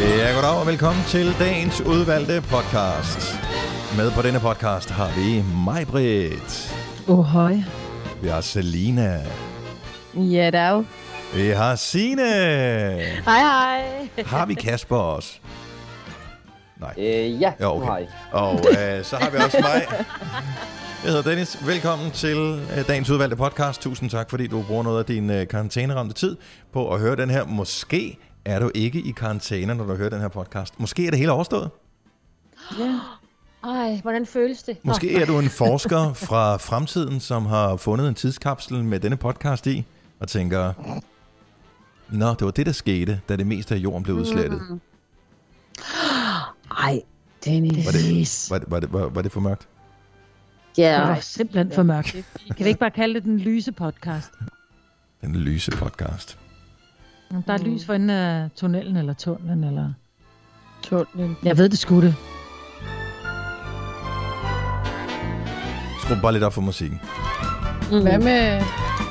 Ja, goddag og velkommen til dagens udvalgte podcast. Med på denne podcast har vi mig, Britt. Oh, høj. Vi har Selina. Ja, der er jo. Vi har Sine. Hej, hej. Har vi Kasper også? Nej. Øh, ja, Ja, okay. hej. Og øh, så har vi også mig. Jeg hedder Dennis. Velkommen til øh, dagens udvalgte podcast. Tusind tak, fordi du bruger noget af din øh, karantæneramte tid på at høre den her. Måske er du ikke i karantæne, når du hører den her podcast. Måske er det hele overstået. Ja. Ej, hvordan føles det? Måske er du en forsker fra fremtiden, som har fundet en tidskapsel med denne podcast i, og tænker, Nå, det var det, der skete, da det meste af jorden blev udslettet. Mm. Ej, Dennis. Var det, var, det, var, det, var, var det for mørkt? Ja. Det var simpelthen for mørkt. Kan vi ikke bare kalde det den lyse podcast? Den lyse podcast. Der er lys for enden af tunnelen eller tunnelen, eller... Tunnelen. Jeg ved, det skulle det. Skru bare lidt op for musikken. Mm. Hvad med...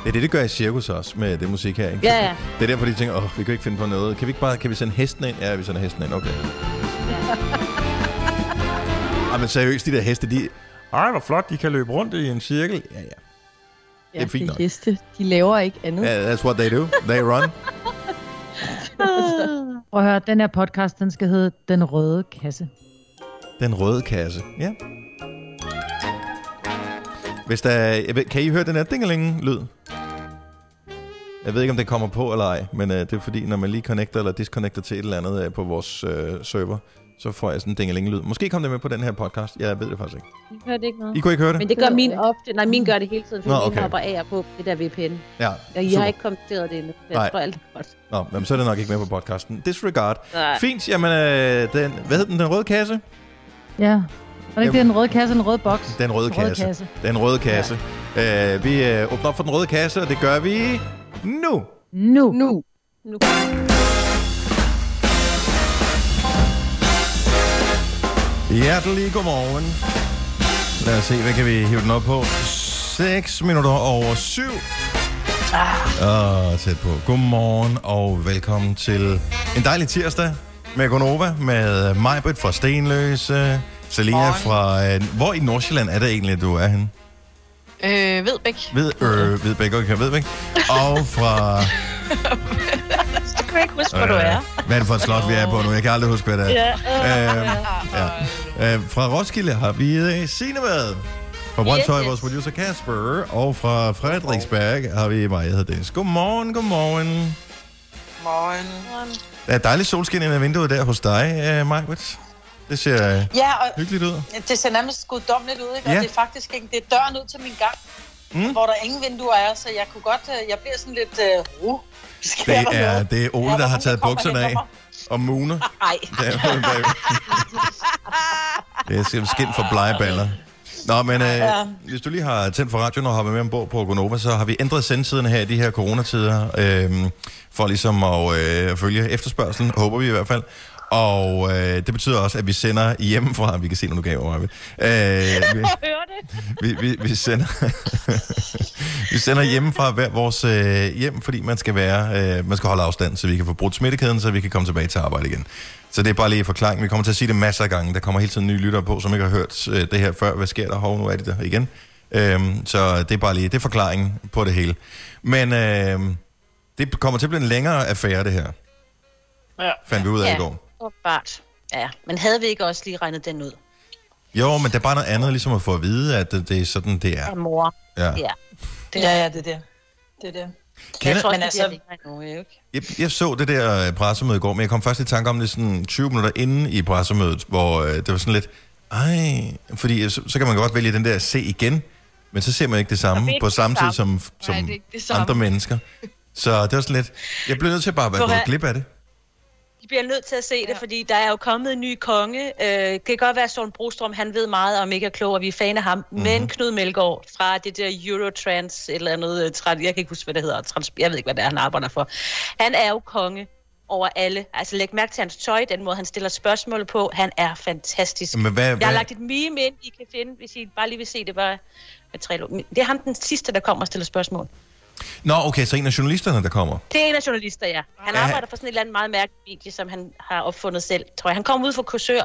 Det er det, det gør i cirkus også, med det musik her, ikke? Ja, ja. Det er derfor, de tænker, åh, vi kan ikke finde på noget. Kan vi ikke bare, kan vi sende hesten ind? Ja, vi sender hesten ind, okay. Ej, men seriøst, de der heste, de... Ej, hvor flot, de kan løbe rundt i en cirkel. Ja, ja. Ja, Det er fint de nok. heste, de laver ikke andet. Yeah, that's what they do. They run. Prøv at høre, den her podcast, den skal hedde Den Røde Kasse. Den røde kasse. Ja. Hvis der, kan I høre den her dingeling-lyd? Jeg ved ikke, om det kommer på eller ej, men øh, det er fordi, når man lige connecter eller disconnecter til et eller andet øh, på vores øh, server, så får jeg sådan en dingeling-lyd. Måske kom det med på den her podcast. Jeg ved det faktisk ikke. I hørte ikke noget. I kunne ikke høre det? Men det gør min ofte. Nej, min gør det hele tiden, for Nå, min okay. hopper af og på det der VPN. Ja, Og I super. har ikke kommenteret det endnu. Jeg Nej. tror alt er godt. Nå, jamen, så er det nok ikke med på podcasten. Disregard. Nej. Fint, jamen, øh, den, hvad hed den? Den røde kasse? Ja. Var det ikke den røde kasse, den røde boks? Den røde Den røde kasse. kasse. Den røde kasse. Ja. Øh, vi øh, åbner op for den røde kasse, og det gør vi nu. Nu. Nu. Nu. Hjertelig godmorgen. Lad os se, hvad kan vi hive den op på? 6 minutter over 7. Ah. tæt på. Godmorgen og velkommen til en dejlig tirsdag med Gonova, med Majbrit fra Stenløse, Selina fra... Øh, hvor i Nordsjælland er det egentlig, du er henne? Øh, Vedbæk. Ved, øh, Vedbæk, okay, Vedbæk. Og fra... Kan ikke huske, hvor du er. Hvad er det for et slot, vi er på nu? Jeg kan aldrig huske, hvad det er. Ja. Øhm, ja. Øh, fra Roskilde har vi øh, Signe med. Fra Brøndshøj, Yes, yes. vores producer Kasper. Og fra Frederiksberg har vi mig, jeg hedder Dennis. Godmorgen, godmorgen. Morgen. Der er dejligt solskin ind ad vinduet der hos dig, øh, Majbrit. Det ser øh, Ja, og hyggeligt ud. det ser nærmest guddommeligt ud, ikke? Og Ja. det er faktisk ikke, det er døren ud til min gang, Mm. hvor der ingen vinduer er, så jeg kunne godt, øh, jeg bliver sådan lidt, øh, uh, sker Det er, det er Ole, Er der har taget bukserne af og muner. Ej, derude bag. Det er skin for blegeballer. Nå, men øh, Ja. hvis du lige har tændt for radioen og hoppet med ombord på Gonova, så har vi ændret sendtiden her i de her coronatider, øh, for ligesom at øh, følge efterspørgselen, håber vi i hvert fald. Og øh, det betyder også, at vi sender hjemmefra, vi kan se, når du gav over, øh, vi, det. vi, vi, vi sender vi sender hjemmefra hver vores øh, hjem, fordi man skal være øh, man skal holde afstand, så vi kan få brudt smittekæden, så vi kan komme tilbage til arbejde igen. Så det er bare lige forklaring. Vi kommer til at sige det masser af gange. Der kommer hele tiden nye lyttere på, som ikke har hørt øh, det her før. Hvad sker der? Hov, nu er de der igen. Øhm, så det er bare lige, det er forklaringen på det hele. Men øh, det kommer til at blive en længere affære, det her. Ja. Fandt vi ud af Ja. i går. Åbenbart. Ja, men havde vi ikke også lige regnet den ud? Jo, men det er bare noget andet, ligesom at få at vide, at det, det er sådan, det er. Af mor. Ja. Ja. det, ja, ja, det er det. Det er det. Kender- Jeg tror Men altså- endnu, ikke? Jeg, jeg så det der øh, pressemøde i går, men jeg kom først i tanke om det sådan 20 minutter inde i pressemødet, hvor øh, det var sådan lidt, ej, fordi øh, så, så kan man godt vælge den der se igen, men så ser man ikke det samme ikke på det samme tid som, som Nej, det er det samme. andre mennesker. Så det var sådan lidt, jeg blev nødt til bare at være gået glip af det. De bliver nødt til at se det, fordi der er jo kommet en ny konge. Øh, det kan godt være, at Søren Brostrøm, han ved meget om ikke er klog, og vi er fan af ham. Mm-hmm. Men Knud Melgaard fra det der Eurotrans, et eller andet, øh, jeg kan ikke huske, hvad det hedder, trans, jeg ved ikke, hvad det er, han arbejder for. Han er jo konge over alle. Altså læg mærke til hans tøj, den måde, han stiller spørgsmål på. Han er fantastisk. Men hvad, Jeg har lagt et meme ind, I kan finde, hvis I bare lige vil se det. Bare med tre Det er ham den sidste, der kommer og stiller spørgsmål. Nå, okay, så en af journalisterne, der kommer. Det er en af journalister, ja. Han Ja. arbejder for sådan et eller andet meget mærkeligt medie, som han har opfundet selv, tror jeg. Han kommer ud fra kursør.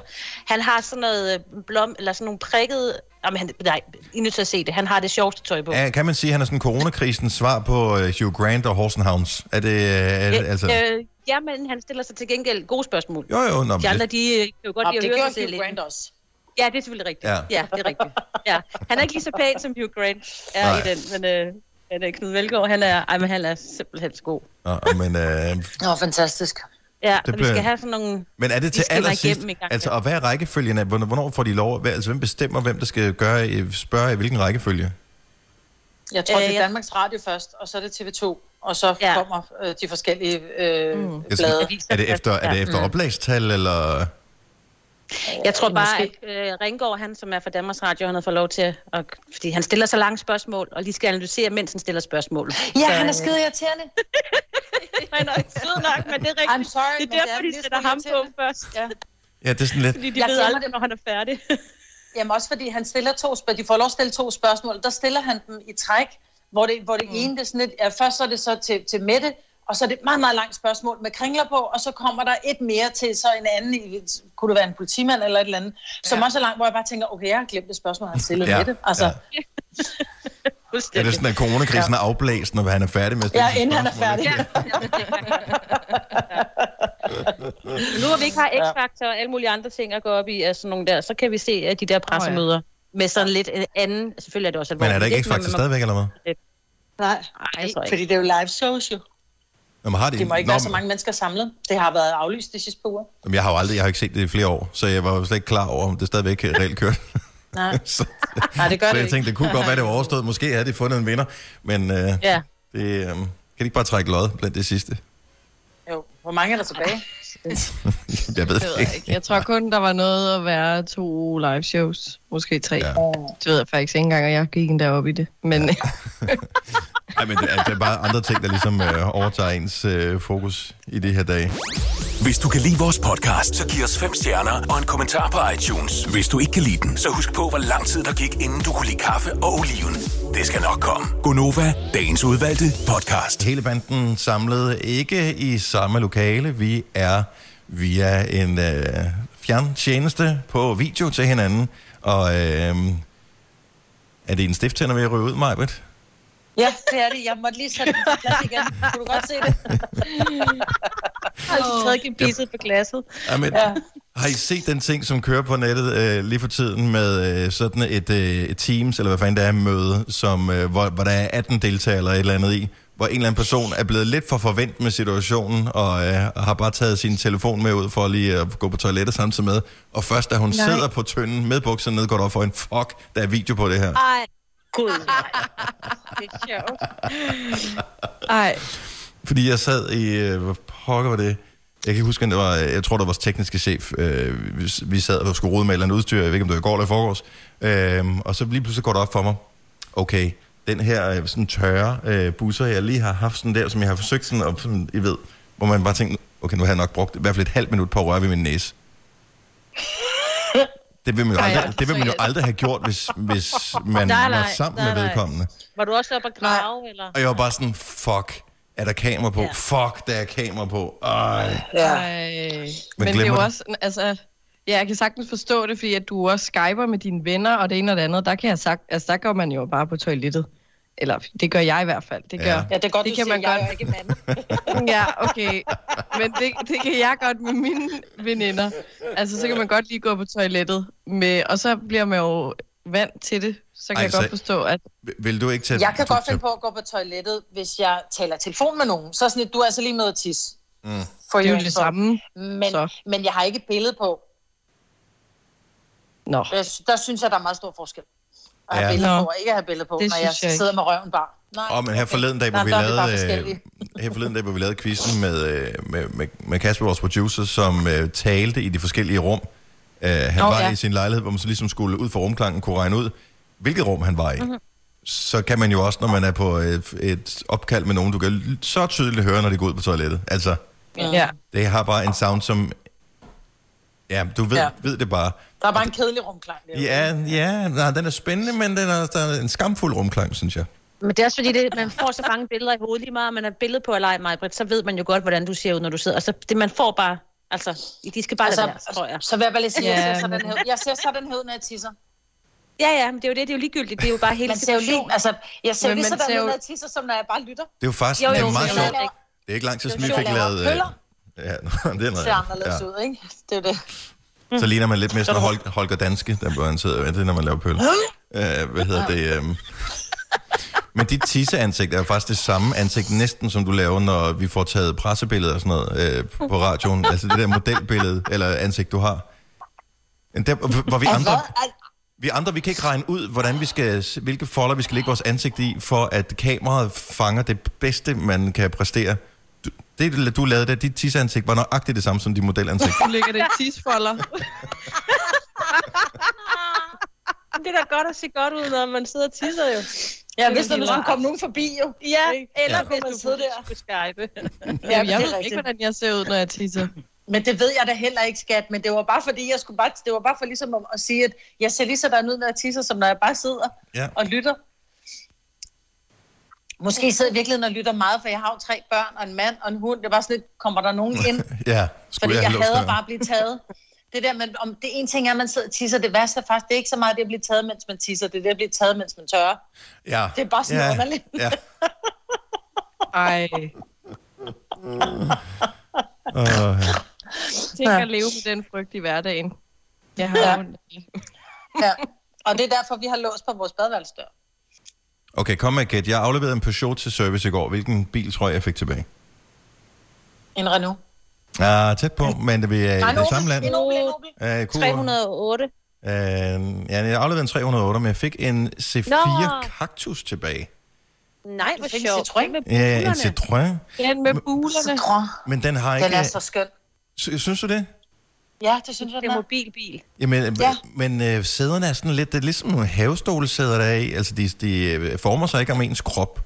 Han har sådan noget øh, blom, eller sådan nogle prikkede... Jamen, han, nej, I er nødt til at se det. Han har det sjoveste tøj på. Ja, kan man sige, at han er sådan coronakrisens svar på uh, Hugh Grant og Horse and Hounds? Er det, uh, er det altså... øh, ja, men han stiller sig til gengæld gode spørgsmål. Jo, jo, nå, De andre, det, de øh, kan jo godt lide det at høre sig gjorde selv. Hugh ind. Grant også. Ja, det er selvfølgelig rigtigt. Ja. Ja, ja det er rigtigt. Ja. Han er ikke lige så pæn, som Hugh Grant er Nej. i den, men øh, men, øh, Knud Velgaard, han er, ej, men han er simpelthen så god. nå, men, uh, Åh, fantastisk. Ja, Det det vi bliver- skal have sådan nogle... men er det til allersidst? Altså, og hvad er rækkefølgen af? Hvornår får de lov? Hvad- Altså, hvem bestemmer, hvem der skal gøre, i- spørge i hvilken rækkefølge? Jeg tror, Øh, det er jeg- Danmarks Radio først, og så er det TV2, og så Ja. kommer øh, de forskellige øh, Mm. blade. Er det efter, er det efter oplagstal, eller... Jeg tror bare, Måske. at øh, Ringgaard, han som er fra Danmarks Radio, han har fået lov til at... fordi han stiller så lange spørgsmål, og lige skal analysere, mens han stiller spørgsmål. Ja, så, han er øh, skide irriterende. Han er sød nok, men det er rigtigt. I'm sorry, det er det er derfor, de lidt sætter ham på først. Ja. Ja, det er sådan lidt... Fordi de Jeg ved aldrig, det. når han er færdig. Jamen også fordi han stiller to spørgsmål. De får lov at stille to spørgsmål. Der stiller han dem i træk, hvor det, hvor det mm. ene det er sådan lidt... Ja, først så er det så til, til Mette, og så er det et meget, meget langt spørgsmål med kringler på, og så kommer der et mere til så en anden, kunne det være en politimand eller et eller andet, som også er langt, hvor jeg bare tænker, okay, jeg har glemt det spørgsmål, han stillede Ja, ja, Mette. Altså, ja. ja. Er det sådan, at coronakrisen er afblæst, når han er færdig med ja, inden han er færdig. Men Nu hvor vi ikke har X-Factor og alle mulige andre ting at gå op i, sådan nogle der, så kan vi se at de der pressemøder med sådan lidt en anden... Selvfølgelig er det også Men alvorligt. er der ikke lidt, X-Factor stadigvæk, eller hvad? Nej, Nej, fordi det er jo live shows jo. Nå, har de... Det må ikke Nå, være så mange mennesker samlet. Det har været aflyst de sidste par uger. men Jeg har jo aldrig, jeg har ikke set det i flere år, så jeg var jo slet ikke klar over, om det stadigvæk reelt kørte. Nej, så, Nej det gør så det jeg ikke. tænkte, det kunne godt være, det var overstået. Måske havde de fundet en vinder, men øh, Ja. det, øh, kan de ikke bare trække lod blandt det sidste? Jo. Hvor mange er der tilbage? Jeg ved Det det ikke. ikke. Jeg tror kun, der var noget at være to live shows. Måske tre. Ja. Det ved jeg faktisk ikke engang, og jeg gik endda op i det. Men ja. Nej, men det er, det er bare andre ting, der ligesom øh, overtager ens øh, fokus i de her dage. Hvis du kan lide vores podcast, så giv os fem stjerner og en kommentar på iTunes. Hvis du ikke kan lide den, så husk på, hvor lang tid der gik, inden du kunne lide kaffe og oliven. Det skal nok komme. Gonova, dagens udvalgte podcast. Hele banden samlet ikke i samme lokale. Vi er via en øh, fjerntjeneste på video til hinanden. Og øh, er det en stifttænder ved at ryge ud, Majbet? Ja, det er det. Jeg måtte lige sætte den på plads igen. Kunne du godt se det? Jeg har tredje pisset på glasset. Jamen, ja. Har I set den ting, som kører på nettet øh, lige for tiden med øh, sådan et, øh, et Teams, eller hvad fanden det er, møde, som, øh, hvor, hvor der er 18 deltagere eller et eller andet i, hvor en eller anden person er blevet lidt for forvent med situationen, og øh, har bare taget sin telefon med ud for lige at gå på toilettet samtidig med, og først da hun Nej. sidder på tynden med bukserne ned, går der op for en fuck, der er video på det her. Ej, gud nej. Det er sjovt. Ej, Fordi jeg sad i, øh, hvad pokker var det? Jeg kan ikke huske, det var, jeg tror, det var vores tekniske chef. Øh, vi, sad og skulle rode med et eller andet udstyr, jeg ved ikke, om det var i går eller i forgårs. Øh, og så lige pludselig går det op for mig, okay, den her øh, sådan tørre øh, busser, jeg lige har haft sådan der, som jeg har forsøgt sådan, og sådan, I ved, hvor man bare tænker, okay, nu har jeg nok brugt i hvert fald et halvt minut på at røre ved min næse. Det vil man jo aldrig, ja, det vil man jo aldrig have gjort, hvis, hvis man Nej, var nej, sammen nej, med nej. vedkommende. Var du også oppe at grave, eller? Og jeg var bare sådan, fuck, er der kamera på? Ja. Fuck, der er kamera på. Ej. Ja. ej. Men det er jo også, altså... Ja, jeg kan sagtens forstå det, fordi at du også skyper med dine venner, og det ene og det andet, der kan jeg sagt, altså der går man jo bare på toilettet. Eller det gør jeg i hvert fald. Det gør, Ja. det er godt, Det du kan siger, man jeg godt. er ikke mand. ja, okay. Men det, det kan jeg godt med mine veninder. Altså, så kan man godt lige gå på toilettet, med, og så bliver man jo vant til det. Så kan Ej, jeg så- godt forstå, at... Vil du ikke tage... Jeg kan godt finde på at gå på toilettet, hvis jeg taler telefon med nogen. Så er sådan lidt, du er altså lige med at tisse. Mm. For Det er jo det samme. Men, Så. men jeg har ikke billede på. Nå. Jeg, der synes jeg, der er meget stor forskel. At have Ja. billede Nå. på, og ikke at have billede på, Det når jeg, jeg sidder med røven bar. Nej, Åh, men her forleden dag, hvor vi bare lavede, øh, her forleden dag, hvor vi lavede quizzen med, øh, med, med, med Kasper, vores producer, som øh, talte i de forskellige rum. Øh, han Nå, var ja. i sin lejlighed, hvor man så ligesom skulle ud for rumklangen, kunne regne ud, hvilket rum han var i. Mm-hmm. Så kan man jo også, når man er på et, et opkald med nogen, du kan så tydeligt høre, når de går ud på toilettet. Altså, Ja. det har bare en sound, som... Ja, du ved, ja. Ved det bare. Der er bare en kedelig rumklang. derude. Ja, ja nej, den er spændende, men den er, der er en skamfuld rumklang, synes jeg. Men det er også fordi, det, man får så mange billeder i hovedet. Lige meget, man er billede på eller ej, Majbrit, så ved man jo godt, hvordan du ser ud, når du sidder. Og så det, man får bare... Altså, de skal bare altså, lade være, tror jeg. Så vil jeg bare lige sige, at jeg ser sådan her. Jeg ser sådan her ud, når jeg tisser. Ja, ja, men det er jo det. Det er jo ligegyldigt. Det er jo bare hele Man ser jo lige, situationen. altså, jeg ser Men lige sådan ud, jo- når jeg tisser, som når jeg bare lytter. Det er jo faktisk Jo, det jo, er meget sjovt. Det er ikke lang tid siden, Det vi fik at lavet... lave øh, pøller. Ja, nå, det er Det ser noget anderledes ja. ud, ikke? Det er det. Så ligner man lidt mere sådan Hol- Holger Danske, der hvor han sidder og venter, når man laver pøl. Øh, hvad hedder det? øhm. Men dit tisseansigt er jo faktisk det samme ansigt næsten, som du laver, når vi får taget pressebilleder og sådan noget øh, på radioen. Altså det der modelbillede, eller ansigt, du har. Der, hvor vi andre, vi andre, vi kan ikke regne ud, hvordan vi skal, hvilke folder vi skal lægge vores ansigt i, for at kameraet fanger det bedste, man kan præstere. Det, du lavede der, dit tisseansigt var nøjagtigt det samme som dit modelansigt. Du lægger det i tisfolder. Det er da godt at se godt ud, når man sidder og tisser jo. Ja, hvis der nu skulle komme nogen forbi, jo. Ja, eller Ja. hvis Man du sidder der. på Skype. Ja, jeg det er ved ikke, hvordan jeg ser ud, når jeg tisser. Men det ved jeg da heller ikke, skat. Men det var bare fordi, jeg skulle bare, det var bare for ligesom at, at sige, at jeg ser lige sådan ud, når jeg tisser, som når jeg bare sidder Ja. og lytter. Måske sidder jeg virkelig og lytter meget, for jeg har jo tre børn og en mand og en hund. Det var sådan lidt, kommer der nogen ind? Ja, Fordi skulle jeg, jeg, hader bare at blive taget. Det der, men om det ene ting er, at man sidder og tisser, det værste er faktisk, det er ikke så meget det at blive taget, mens man tisser, det er det at blive taget, mens man tørrer. Ja. Det er bare sådan ja. underligt. Ja. Ej, Uh, tænk at leve med den frygt i hverdagen. Jeg har Ja. ja. Ja. Og det er derfor, vi har låst på vores badeværelsesdør. Okay, kom med et. Jeg afleverede en Peugeot til service i går. Hvilken bil tror jeg, jeg fik tilbage? En Renault. Ja, tæt på, men vi er i det samme land. En Opel, en Opel. Uh, 308. Uh, ja, jeg afleverede en 308, men jeg fik en C4 Nå. Cactus tilbage. Nej, hvor sjovt. Citroën. Med Ja, en bulerne. Citroën. Den med bulerne. Citroën. Men den har ikke... Den er så skøn. Sy- Synes du det? Ja, det synes jeg, Det er mobilbil. Jamen, Ja. ja. men øh, sæderne er sådan lidt, det er ligesom nogle havestolesæder, der er i. Altså, de, de øh, former sig ikke om ens krop.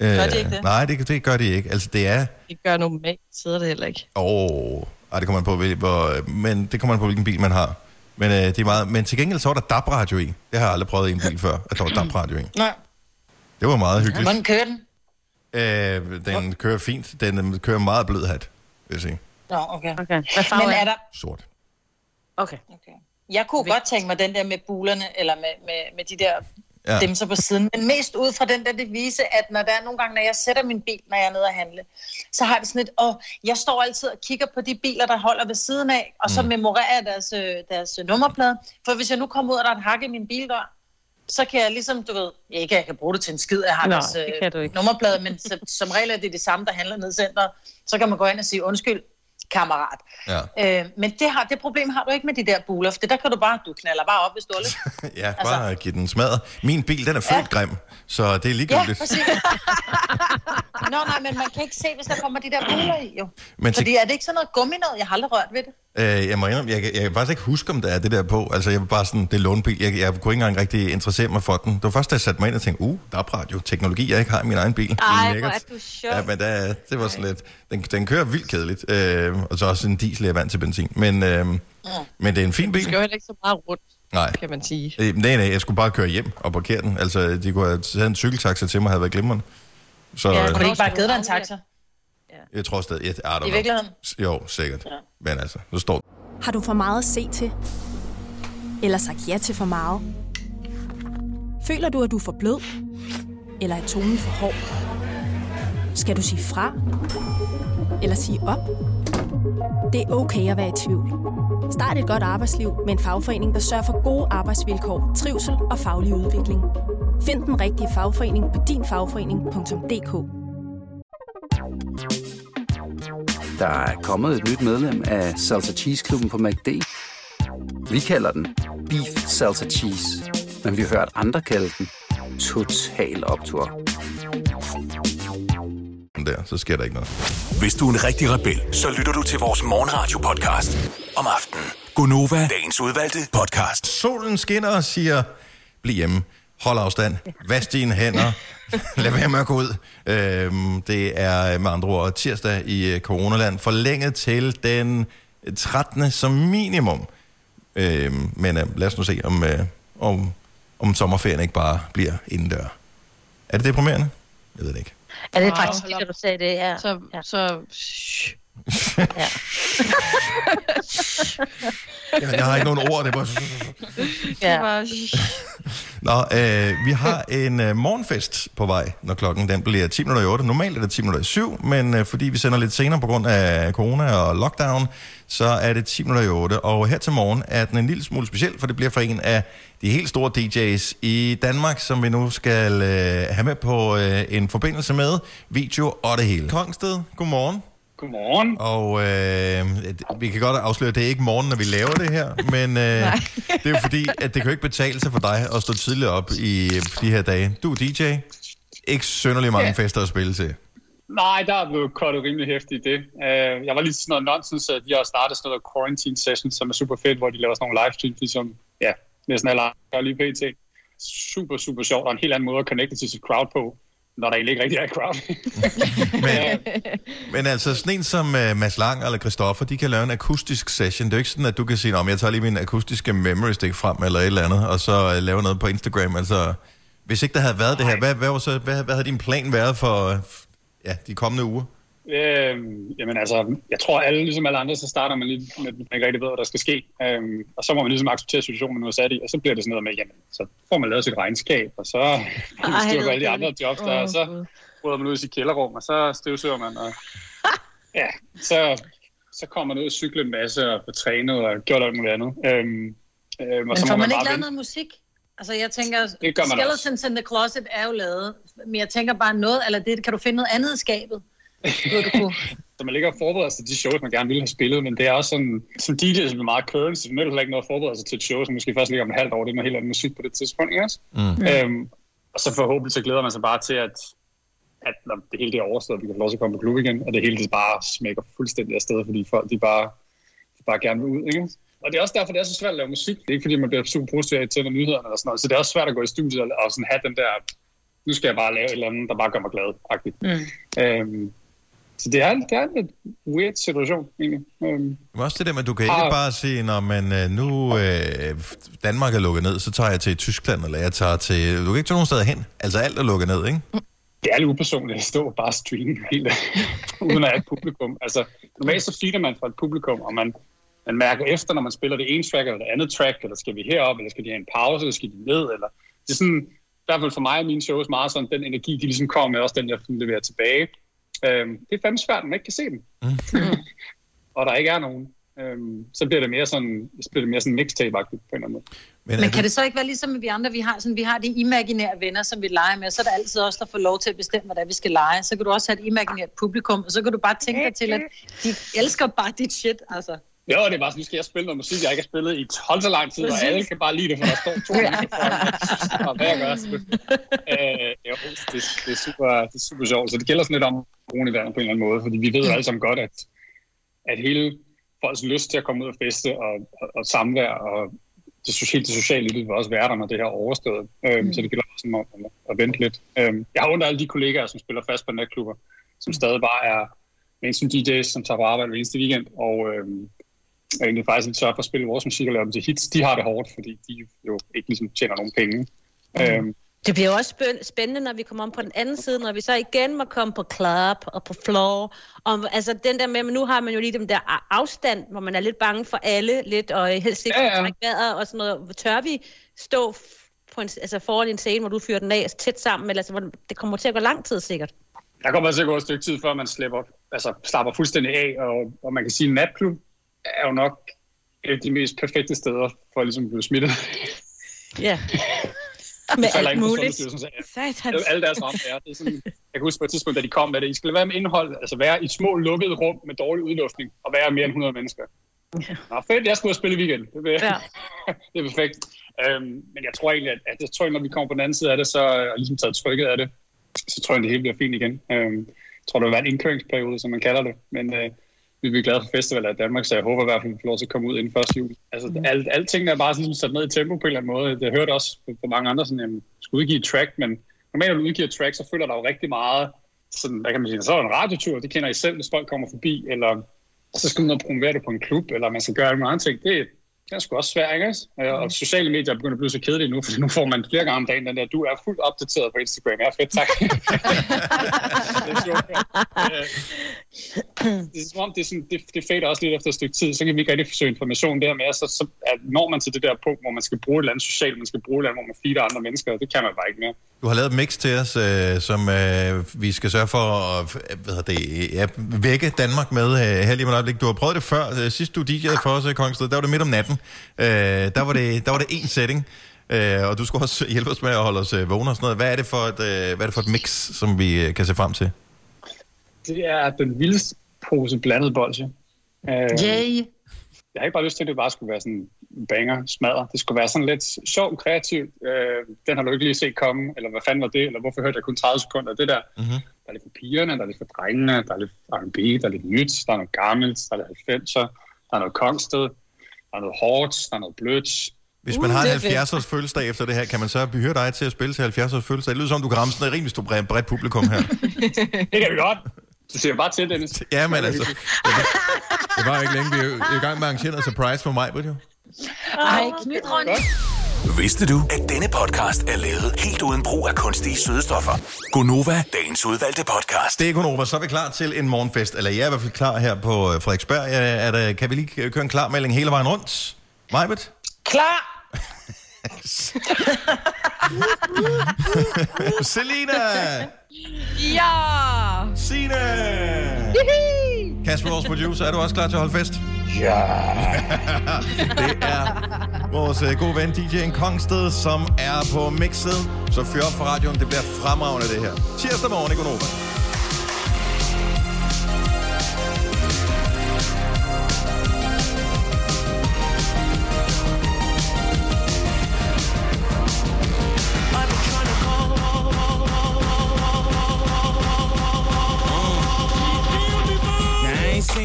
Øh, Gør de ikke det? Nej, det, det gør de ikke. Altså, det er... Det gør normalt, sidder det heller ikke. Åh, oh, ej, det kommer man på, hvil- hvor, men det kommer man på, hvilken bil man har. Men, øh, det er meget, men til gengæld så var der DAB-radio i. Det har jeg aldrig prøvet i en bil før, at der var DAB-radio i. Nej. Det var meget hyggeligt. Hvordan kører den? Øh, den kører fint. Den øh, kører meget blød hat, vil jeg sige. Nå, okay. Okay. Hvad farve Men er er der... Sort. Okay. Okay. Jeg kunne godt tænke mig den der med bulerne, eller med, med, med de der Ja. dem så på siden. Men mest ud fra den der devise, at når der er nogle gange, når jeg sætter min bil, når jeg er nede at handle, så har jeg det sådan lidt, åh, jeg står altid og kigger på de biler, der holder ved siden af, og så Mm. memorerer jeg deres, øh, deres øh, nummerplade. For hvis jeg nu kommer ud, og der er et hak i min bildør, så kan jeg ligesom, du ved, ikke at jeg kan bruge det til en skid, jeg har Nå, deres ikke. nummerplade, men så, som regel er det det samme, der handler nede i centret. Så kan man gå ind og sige, undskyld, kammerat. Ja. Øh, men det, har, det problem har du ikke med de der buler, for det der kan du bare, du knaller bare op, hvis du er lidt. ja, bare altså... give den smadret. Min bil, den er født Ja. grim, så det er Ja, ligegyldigt. præcis. Nå, nej, men man kan ikke se, hvis der kommer de der buler i, jo. Men til- Fordi er det ikke sådan noget gummi noget? Jeg har aldrig rørt ved det. Øh, jeg må indrømme, jeg, jeg kan faktisk ikke huske, om der er det der på. Altså, jeg var bare sådan, det er lånebil. Jeg, jeg kunne ikke engang rigtig interessere mig for den. Det var først, da jeg satte mig ind og tænkte, uh, der er radio, teknologi, jeg ikke har i min egen bil. Det Ej, hvor er du sjov. Ja, men der, det var sådan lidt, den, den kører vildt kedeligt. Øh, og så også en diesel, jeg er vant til benzin. Men, øh, men det er en fin Du bil. skal jo heller ikke så meget rundt, Nej. kan man sige. Øh, nej, nej, jeg skulle bare køre hjem og parkere den. Altså, de kunne have taget en cykeltaxa til mig, havde været glimrende. Så Ja, Kunne det ikke bare givet dig en taxa? Jeg tror stadig, jeg, I don't I virkeligheden? Jo, sikkert. Ja. Men altså, så står Har du for meget at se til? Eller sagt ja til for meget? Føler du, at du er for blød? Eller er tonen for hård? Skal du sige fra? Eller sige op? Det er okay at være i tvivl. Start et godt arbejdsliv med en fagforening, der sørger for gode arbejdsvilkår, trivsel og faglig udvikling. Find den rigtige fagforening på dinfagforening.dk Der er kommet et nyt medlem af Salsa Cheese Klubben på MACD. Vi kalder den Beef Salsa Cheese, men vi har hørt andre kalde den Total Optor. der, så sker der ikke noget. Hvis du er en rigtig rebel, så lytter du til vores morgenradio-podcast om aftenen. Gunova, dagens udvalgte podcast. Solen skinner og siger, bliv hjemme, hold afstand, vask dine hænder, lad være med at gå ud. Øhm, det er med andre ord tirsdag i øh, coronaland, forlænget til den 13. som minimum. Øhm, men øh, lad os nu se, om, øh, om, om sommerferien ikke bare bliver indendør. Er det deprimerende? Jeg ved det ikke. Er det faktisk det, du sagde det? Ja. Så, Ja. så ja. Jeg, jeg har ikke nogen ord, det er bare... ja. var... Nå, øh, vi har en øh, morgenfest på vej, når klokken den bliver 10 minutter i 8. Normalt er det 10 minutter i 7, men øh, fordi vi sender lidt senere på grund af corona og lockdown, så er det 10 minutter i 8. Og her til morgen er den en lille smule speciel, for det bliver for en af de helt store DJ's i Danmark, som vi nu skal øh, have med på øh, en forbindelse med video og det hele. Kongsted, godmorgen. Godmorgen. Og øh, vi kan godt afsløre, at det er ikke morgen, når vi laver det her, men øh, det er jo fordi, at det kan jo ikke betale sig for dig at stå tidligt op i de her dage. Du er DJ. Ikke synderlig mange Ja. fester at spille til. Nej, der er blevet kottet rimelig hæftigt i det. Uh, jeg var lige sådan noget nonsens, at de har startet sådan noget quarantine session, som er super fedt, hvor de laver sådan nogle livestreams, ligesom ja, næsten alle andre lige pt. Super, super sjovt, og en helt anden måde at connecte til sit crowd på, når der egentlig ikke rigtig er crowd. Men, men altså, sådan en som uh, Mads Lang eller Christoffer, de kan lave en akustisk session. Det er jo ikke sådan, at du kan sige, om jeg tager lige min akustiske memory stick frem, eller et eller andet, og så uh, lave noget på Instagram. Altså, hvis ikke der havde været det her, hvad, hvad, var så, hvad, hvad havde din plan været for uh, ja, de kommende uger? Øhm, jamen altså, jeg tror alle, ligesom alle andre, så starter man lige med, at man ikke rigtig ved, hvad der skal ske. Øhm, og så må man ligesom acceptere situationen, man nu er sat i, og så bliver det sådan noget med, jamen, så får man lavet sit regnskab, og så får man alle de andre jobs der, og så bryder man ud i sit kælderrum, og så støvsøger man, og ja, så, så kommer man ud og cykle en masse, og få trænet, og gjort alt muligt andet. Øhm, øhm, og Men så får må man ikke lavet noget musik? Altså, jeg tænker, gør man Skeletons in the Closet er jo lavet, men jeg tænker bare noget, eller det, kan du finde noget andet i skabet? Så man ligger og forbereder sig til de shows, man gerne ville have spillet, men det er også sådan, som DJ, som er meget current, så det er heller ikke noget at forberede sig til et show, som måske først ligger om et halvt år, det er noget helt andet musik på det tidspunkt, ikke også? Mm. Øhm, og så forhåbentlig så glæder man sig bare til, at, at når det hele det er overstået, vi kan få lov til at komme på klub igen, og det hele det bare smækker fuldstændig afsted, fordi folk de bare, de bare gerne vil ud, ikke? Og det er også derfor, det er så svært at lave musik. Det er ikke fordi, man bliver super positiv af til nyhederne eller sådan noget. Så det er også svært at gå i studiet og, og sådan have den der, nu skal jeg bare lave et eller andet, der bare gør mig glad. -agtigt. Mm. Øhm, så det er, det er en lidt weird situation, egentlig. Øhm, Men også det der med, at du kan ikke Ah. bare sige, når man øh, nu øh, Danmark er lukket ned, så tager jeg til Tyskland, eller jeg tager til... Du kan ikke tage nogen steder hen. Altså alt er lukket ned, ikke? det er lidt upersonligt at stå og bare streame helt, uden at have et publikum. Altså, normalt så feeder man fra et publikum, og man, man mærker efter, når man spiller det ene track eller det andet track, eller skal vi herop, eller skal de have en pause, eller skal de ned, eller... Det er sådan, i hvert fald for mig og mine shows meget sådan, den energi, de ligesom kommer med, også den, jeg leverer tilbage. Øhm, det er fandme svært, at man ikke kan se dem. og der ikke er nogen. Øhm, så bliver det mere sådan, så bliver det mere sådan mixtape-agtigt på en eller anden måde. Men, Men kan det så ikke være ligesom vi andre, vi har, sådan, vi har de imaginære venner, som vi leger med, så er der altid os, der får lov til at bestemme, hvad det er, vi skal lege. Så kan du også have et imaginært publikum, og så kan du bare tænke dig til, at de elsker bare dit shit, altså. Jo, det er bare sådan, nu skal jeg spille noget musik, jeg ikke har spillet i 12 så lang tid, og alle kan bare lide det, for der står to mikrofoner. Og hvad jeg gør, så, øh, jo, det, det, er super, det er super sjovt. Så det gælder sådan lidt om brugen i verden på en eller anden måde, fordi vi ved jo alle sammen godt, at, at hele folks lyst til at komme ud og feste og, og, og samvær og det sociale, det sociale liv vil også være der, når det her er overstået. Øhm, Så det gælder også om at, at vente lidt. Øhm, jeg har af alle de kollegaer, som spiller fast på natklubber, som stadig bare er mainstream DJ's, som tager på arbejde hver eneste weekend, og øhm, og egentlig faktisk lidt sørger for at spille vores musik og lave dem til hits. De har det hårdt, fordi de jo ikke ligesom tjener nogen penge. Mm. Øhm, Det bliver også spæ- spændende, når vi kommer om på den anden side, når vi så igen må komme på club og på floor. Og, altså den der med, men nu har man jo lige den der afstand, hvor man er lidt bange for alle lidt, og helst ikke Ja, ja, vejret og sådan noget. Tør vi stå på en, altså foran en scene, hvor du fyrer den af tæt sammen, eller altså, det kommer til at gå lang tid sikkert. der kommer altså til at gå et stykke tid, før man slipper, altså, slapper fuldstændig af, og, og man kan sige, at natklub er jo nok et af de mest perfekte steder for ligesom at blive smittet. Ja. Med alt muligt. Sundhedsstyrelsen, så ja. Alle deres rammer er. Det er sådan, jeg kan huske på et tidspunkt, da de kom med det, I skal være med indhold, altså være i små lukkede rum med dårlig udluftning, og være mere end 100 mennesker. Nå, fedt, jeg skulle spille i weekend. Det, vil, Ja. det er perfekt. Øhm, men jeg tror egentlig, at, at jeg tror, når vi kommer på den anden side af det, så og ligesom taget trykket af det, så tror jeg, at det hele bliver fint igen. Øhm, jeg tror, der vil være en indkøringsperiode, som man kalder det, men øh, vi bliver glade for festivaler i Danmark, så jeg håber i hvert fald, at vi får lov til at komme ud inden 1. juli. Altså, mm. alle, alle tingene er bare sådan sat ned i tempo på en eller anden måde. Jeg hørte også på, mange andre, sådan, jeg skal udgive et track, men normalt når du udgiver et track, så følger der jo rigtig meget, sådan, hvad kan man sige, så er der en radiotur, det kender I selv, hvis folk kommer forbi, eller så skal man promovere det på en klub, eller man skal gøre mulige andre ting. Det, den er sgu også svær, ikke? Øh, Og sociale medier begynder at blive så kedelige nu, for nu får man flere gange om dagen den der, du er fuldt opdateret på Instagram. Ja, fedt, tak. det er sjovt. Øh, det er som om, det, er sådan, det, det fader også lidt efter et stykke tid, så kan vi ikke rigtig forsøge information der med, så, så at når man til det der punkt, hvor man skal bruge et eller andet socialt, man skal bruge et eller andet, hvor man feeder andre mennesker, det kan man bare ikke mere. Du har lavet et mix til os, øh, som øh, vi skal sørge for at øh, hvad hedder det, ja, vække Danmark med øh, her lige om et øjeblik. Du har prøvet det før. Sidst du DJ'ede for os, øh, Kongsted, der var det midt om natten. Øh, der, var det, der var det én setting. Øh, og du skulle også hjælpe os med at holde os øh, vågne og sådan noget. Hvad er, det for et, øh, hvad er det for et mix, som vi øh, kan se frem til? Det er den vildeste pose blandet bolsje. Øh, Yay! jeg har ikke bare lyst til, at det bare skulle være sådan banger, smadre. Det skulle være sådan lidt sjovt, kreativt. Øh, den har du ikke lige set komme, eller hvad fanden var det, eller hvorfor hørte jeg kun 30 sekunder af det der. Mm-hmm. Der er lidt for pigerne, der er lidt for drengene, der er lidt R&B, der er lidt nyt, der er noget gammelt, der er lidt 90'er, der er noget kongsted, der er noget hårdt, der er noget blødt. Hvis man har en 70-års fødselsdag efter det her, kan man så hyre dig til at spille til 70-års fødselsdag? Det lyder som, du kan ramme sådan et rimelig stort bredt, bredt publikum her. Det kan vi godt. Du siger bare til, Dennis. ja, men altså, det var, ikke længe. Vi er i gang med at arrangere noget surprise for mig, ved du? Ej, knyt rundt. Vidste du, at denne podcast er lavet helt uden brug af kunstige sødestoffer? Gonova, dagens udvalgte podcast. Det er Gunova, så er vi klar til en morgenfest. Eller jeg er i hvert fald klar her på øh, Frederiksberg. Ja, Er der, kan vi lige køre en klarmelding hele vejen rundt? Majbet? Klar! Selina! Ja! Signe! Kasper, vores producer, er du også klar til at holde fest? Ja! det er vores uh, gode ven DJ Kongsted, som er på mixet. Så fyr op for radioen, det bliver fremragende det her. Tirsdag morgen i Gunova.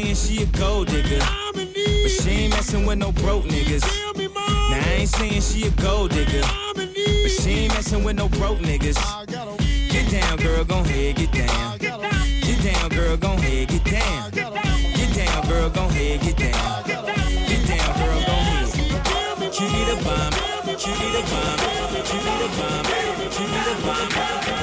Saying she a gold digger, but she ain't messing with no broke niggas. Tell me, Now I ain't saying she a gold digger, I'm but she ain't messing with no broke niggas. I Get down, girl, gon' head, get down. Get down, girl, gon' head, get down. Get down, girl, gon' head, get down. Get down, girl, gon' head. Cutie the bomb, cutie the bomb, cutie the bomb, cutie the bomb.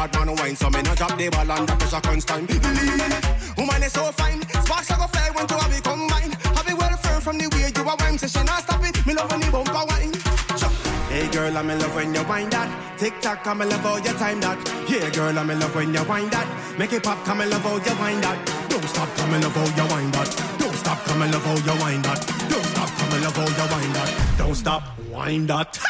hard man wine, so me not drop the ball under pressure constant. Believe, woman is so fine. Sparks I go fly when two of we combine. Have it well firm from the way you are wine. so she not stop it. Me love when you bump bumper wine. Hey girl, I'm in love when you wind that. Tick tock, I'm in love all your time that. Yeah girl, I'm in love when you wind that. Make it pop, come in love all your wind that. Don't stop, come in love all your wind that. Don't stop, come in love all your wind that. Don't stop, come in love all your wind that. Don't stop, wind that.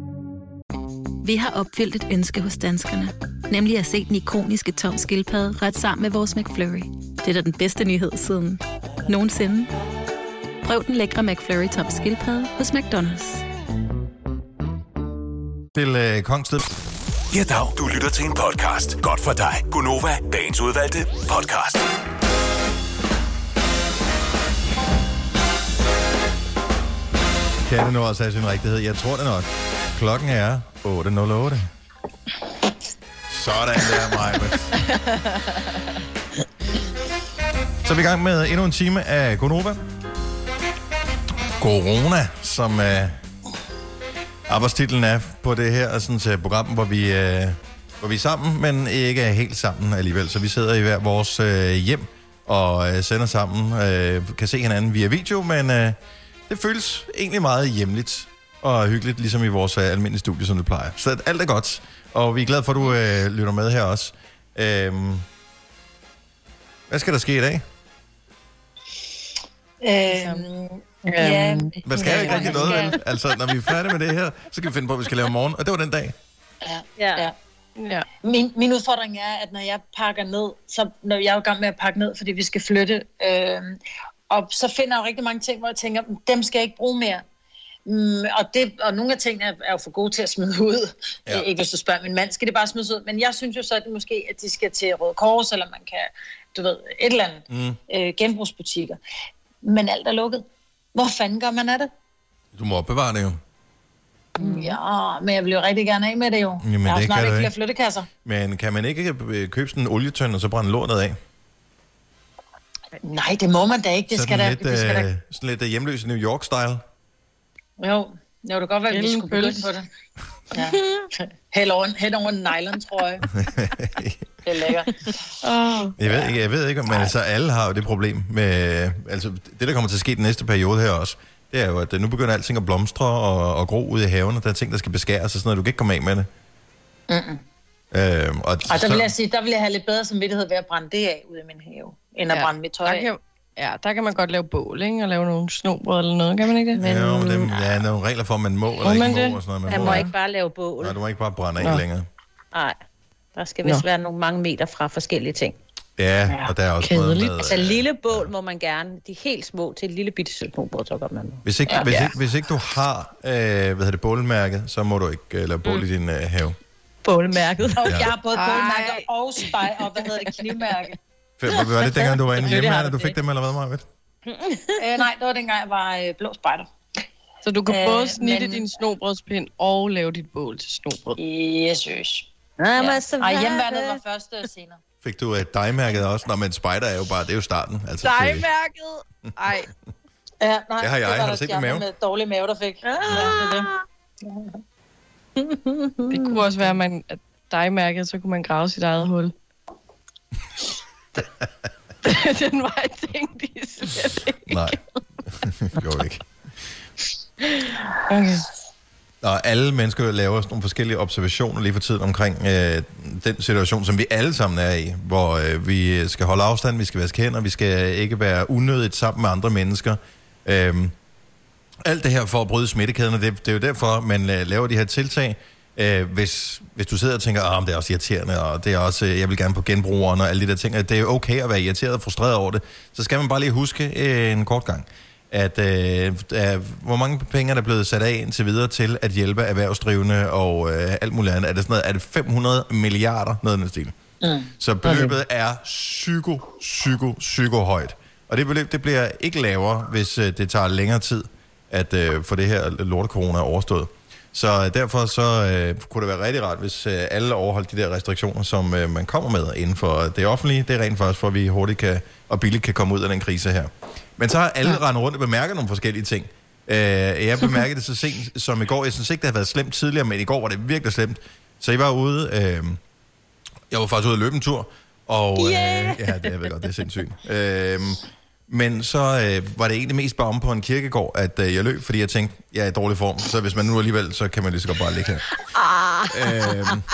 Vi har opfyldt et ønske hos danskerne. Nemlig at se den ikoniske tom skildpadde ret sammen med vores McFlurry. Det er da den bedste nyhed siden nogensinde. Prøv den lækre McFlurry tom skildpadde hos McDonald's. Til øh, Kongsted. Ja, dag. Du lytter til en podcast. Godt for dig. Gunova, dagens udvalgte podcast. Kan det nu også have sin rigtighed? Jeg tror det nok. Klokken er 8.08. Sådan der, Maja. Så er vi i gang med endnu en time af Gonova. Corona, som uh, arbejdstitlen er på det her sådan, uh, program, hvor vi, øh, hvor vi er sammen, men ikke er helt sammen alligevel. Så vi sidder i hver vores øh, hjem og sender sammen. Kan se hinanden via video, men det føles egentlig meget hjemligt og hyggeligt, ligesom i vores uh, almindelige studie, som det plejer. Så alt er godt, og vi er glade for, at du uh, lytter med her også. Uh, hvad skal der ske i dag? Øhm, ja, Man skal jo ikke rigtig noget, vel? Altså, når vi er færdige med det her, så kan vi finde på, at vi skal lave morgen. Og det var den dag. Ja. ja. ja. Min, min udfordring er, at når jeg pakker ned, så når jeg er i gang med at pakke ned, fordi vi skal flytte, øh, og så finder jeg jo rigtig mange ting, hvor jeg tænker, "Mm, dem skal jeg ikke bruge mere. Mm, og, det, og nogle af tingene er, er jo for gode til at smide ud. Ja. Ikke hvis du spørger min mand, skal det bare smides ud. Men jeg synes jo så, at det måske, at de skal til Røde Kors, eller man kan, du ved, et eller andet Mm. øh, genbrugsbutikker. Men alt er lukket. Hvor fanden gør man af det? Du må opbevare det jo. Mm. Ja, men jeg vil jo rigtig gerne af med det jo. Jamen, jeg har det snart kan ikke flere flyttekasser. Men kan man ikke øh, købe sådan en olietønd, og så brænde lortet af? Nej, det må man da ikke. Det skal sådan da, lidt, det skal da øh, sådan lidt øh, hjemløs New York-style. Jo, jo, det kan godt være, at vi skulle begynde på det. Ja. Hen over, hen over en nylon, tror jeg. Det er lækkert. Oh. Jeg ved ikke, jeg ved ikke, men altså alle har jo det problem med, altså det der kommer til at ske den næste periode her også, det er jo, at øh, nu begynder alting at blomstre og, og gro ud i haven, og der er ting, der skal beskæres og sådan noget, du kan ikke komme af med det. Mm-mm. Øhm, og Ej, der vil jeg så, sige, der vil jeg have lidt bedre samvittighed ved at brænde det af ude i min have, end at Ja, brænde mit tøj af. Ja, der kan man godt lave bål, ikke? Og lave nogle snobrød eller noget, kan man ikke det? men, jo, men dem, der er nogle regler for, om man må eller Må ikke man må, det? og sådan noget. Man Han må, må ja. ikke bare lave bål. Nej, du må ikke bare brænde af Nå. længere. Nej. Der skal vist Nå. være nogle mange meter fra forskellige ting. Ja, og der er også Kedeligt. noget med... Altså lille bål må man gerne, de helt små til et lille bitte snobrød, så godt man må. Hvis ikke, ja, hvis, ikke, hvis ikke du har, øh, hvad hedder det, bålmærket, så må du ikke øh, lave bål mm. i din øh, have. Bålmærket. Og Ja. jeg har både bålmærke og spej, og hvad hedder det, knivmærke. Hvad var det dengang, du var inde hjemme, eller du du fik det. dem, eller hvad, Marvitt? øh, nej, det var dengang, jeg var øh, blå spejder. Så du kan Øh, både snitte men- din snobrødspind og lave dit bål til snobrød. Jesus. Ja. Ej, var først øh, senere. Fik du øh, dig-mærket også? Nå, men spider er jo bare, det er jo starten. Altså, Dejmærket! Ej, Ja, nej, Det har jeg. var Har du set stjerner mave? med dårlig mave, der fik. Ja, det det. det kunne også være, at man at dejmærket, så kunne man grave sit eget hul. Den var jeg tænkt i slet ikke. Nej, gjorde ikke. Okay. Og alle mennesker laver sådan nogle forskellige observationer lige for tiden omkring øh, den situation, som vi alle sammen er i, hvor øh, vi skal holde afstand, vi skal vaske hænder, vi skal ikke være unødigt sammen med andre mennesker. Øhm, alt det her for at bryde smittekæden, og det, det er jo derfor, man øh, laver de her tiltag. Øh, hvis, hvis du sidder og tænker, at det er også irriterende, og det er også, øh, jeg vil gerne på genbrugeren og alle de der ting, at det er okay at være irriteret og frustreret over det, så skal man bare lige huske øh, en kort gang, at øh, der, hvor mange penge er der blevet sat af indtil videre til at hjælpe erhvervsdrivende og øh, alt muligt andet. Er det sådan noget, er det 500 milliarder, noget af den stil? Mm. Så beløbet okay. er psyko, psyko, psyko højt. Og det beløb, det bliver ikke lavere, hvis øh, det tager længere tid at øh, få det her lorte corona overstået. Så øh, derfor så øh, kunne det være rigtig rart, hvis øh, alle overholdt de der restriktioner, som øh, man kommer med inden for det offentlige. Det er rent faktisk for, at vi hurtigt kan, og billigt kan komme ud af den krise her. Men så har alle ja. rendt rundt og bemærket nogle forskellige ting. Øh, jeg bemærkede det så sent som i går. Jeg synes ikke, det har været slemt tidligere, men i går var det virkelig slemt. Så jeg var ude, øh, jeg var faktisk ude at løbe en tur, og øh, Yeah! ja, det, jeg ved godt, det er sindssygt. Øh, men så øh, var det egentlig mest bare om på en kirkegård, at øh, jeg løb, fordi jeg tænkte, jeg er i dårlig form, så hvis man nu alligevel, så kan man lige så godt bare ligge her. Ah. Øhm.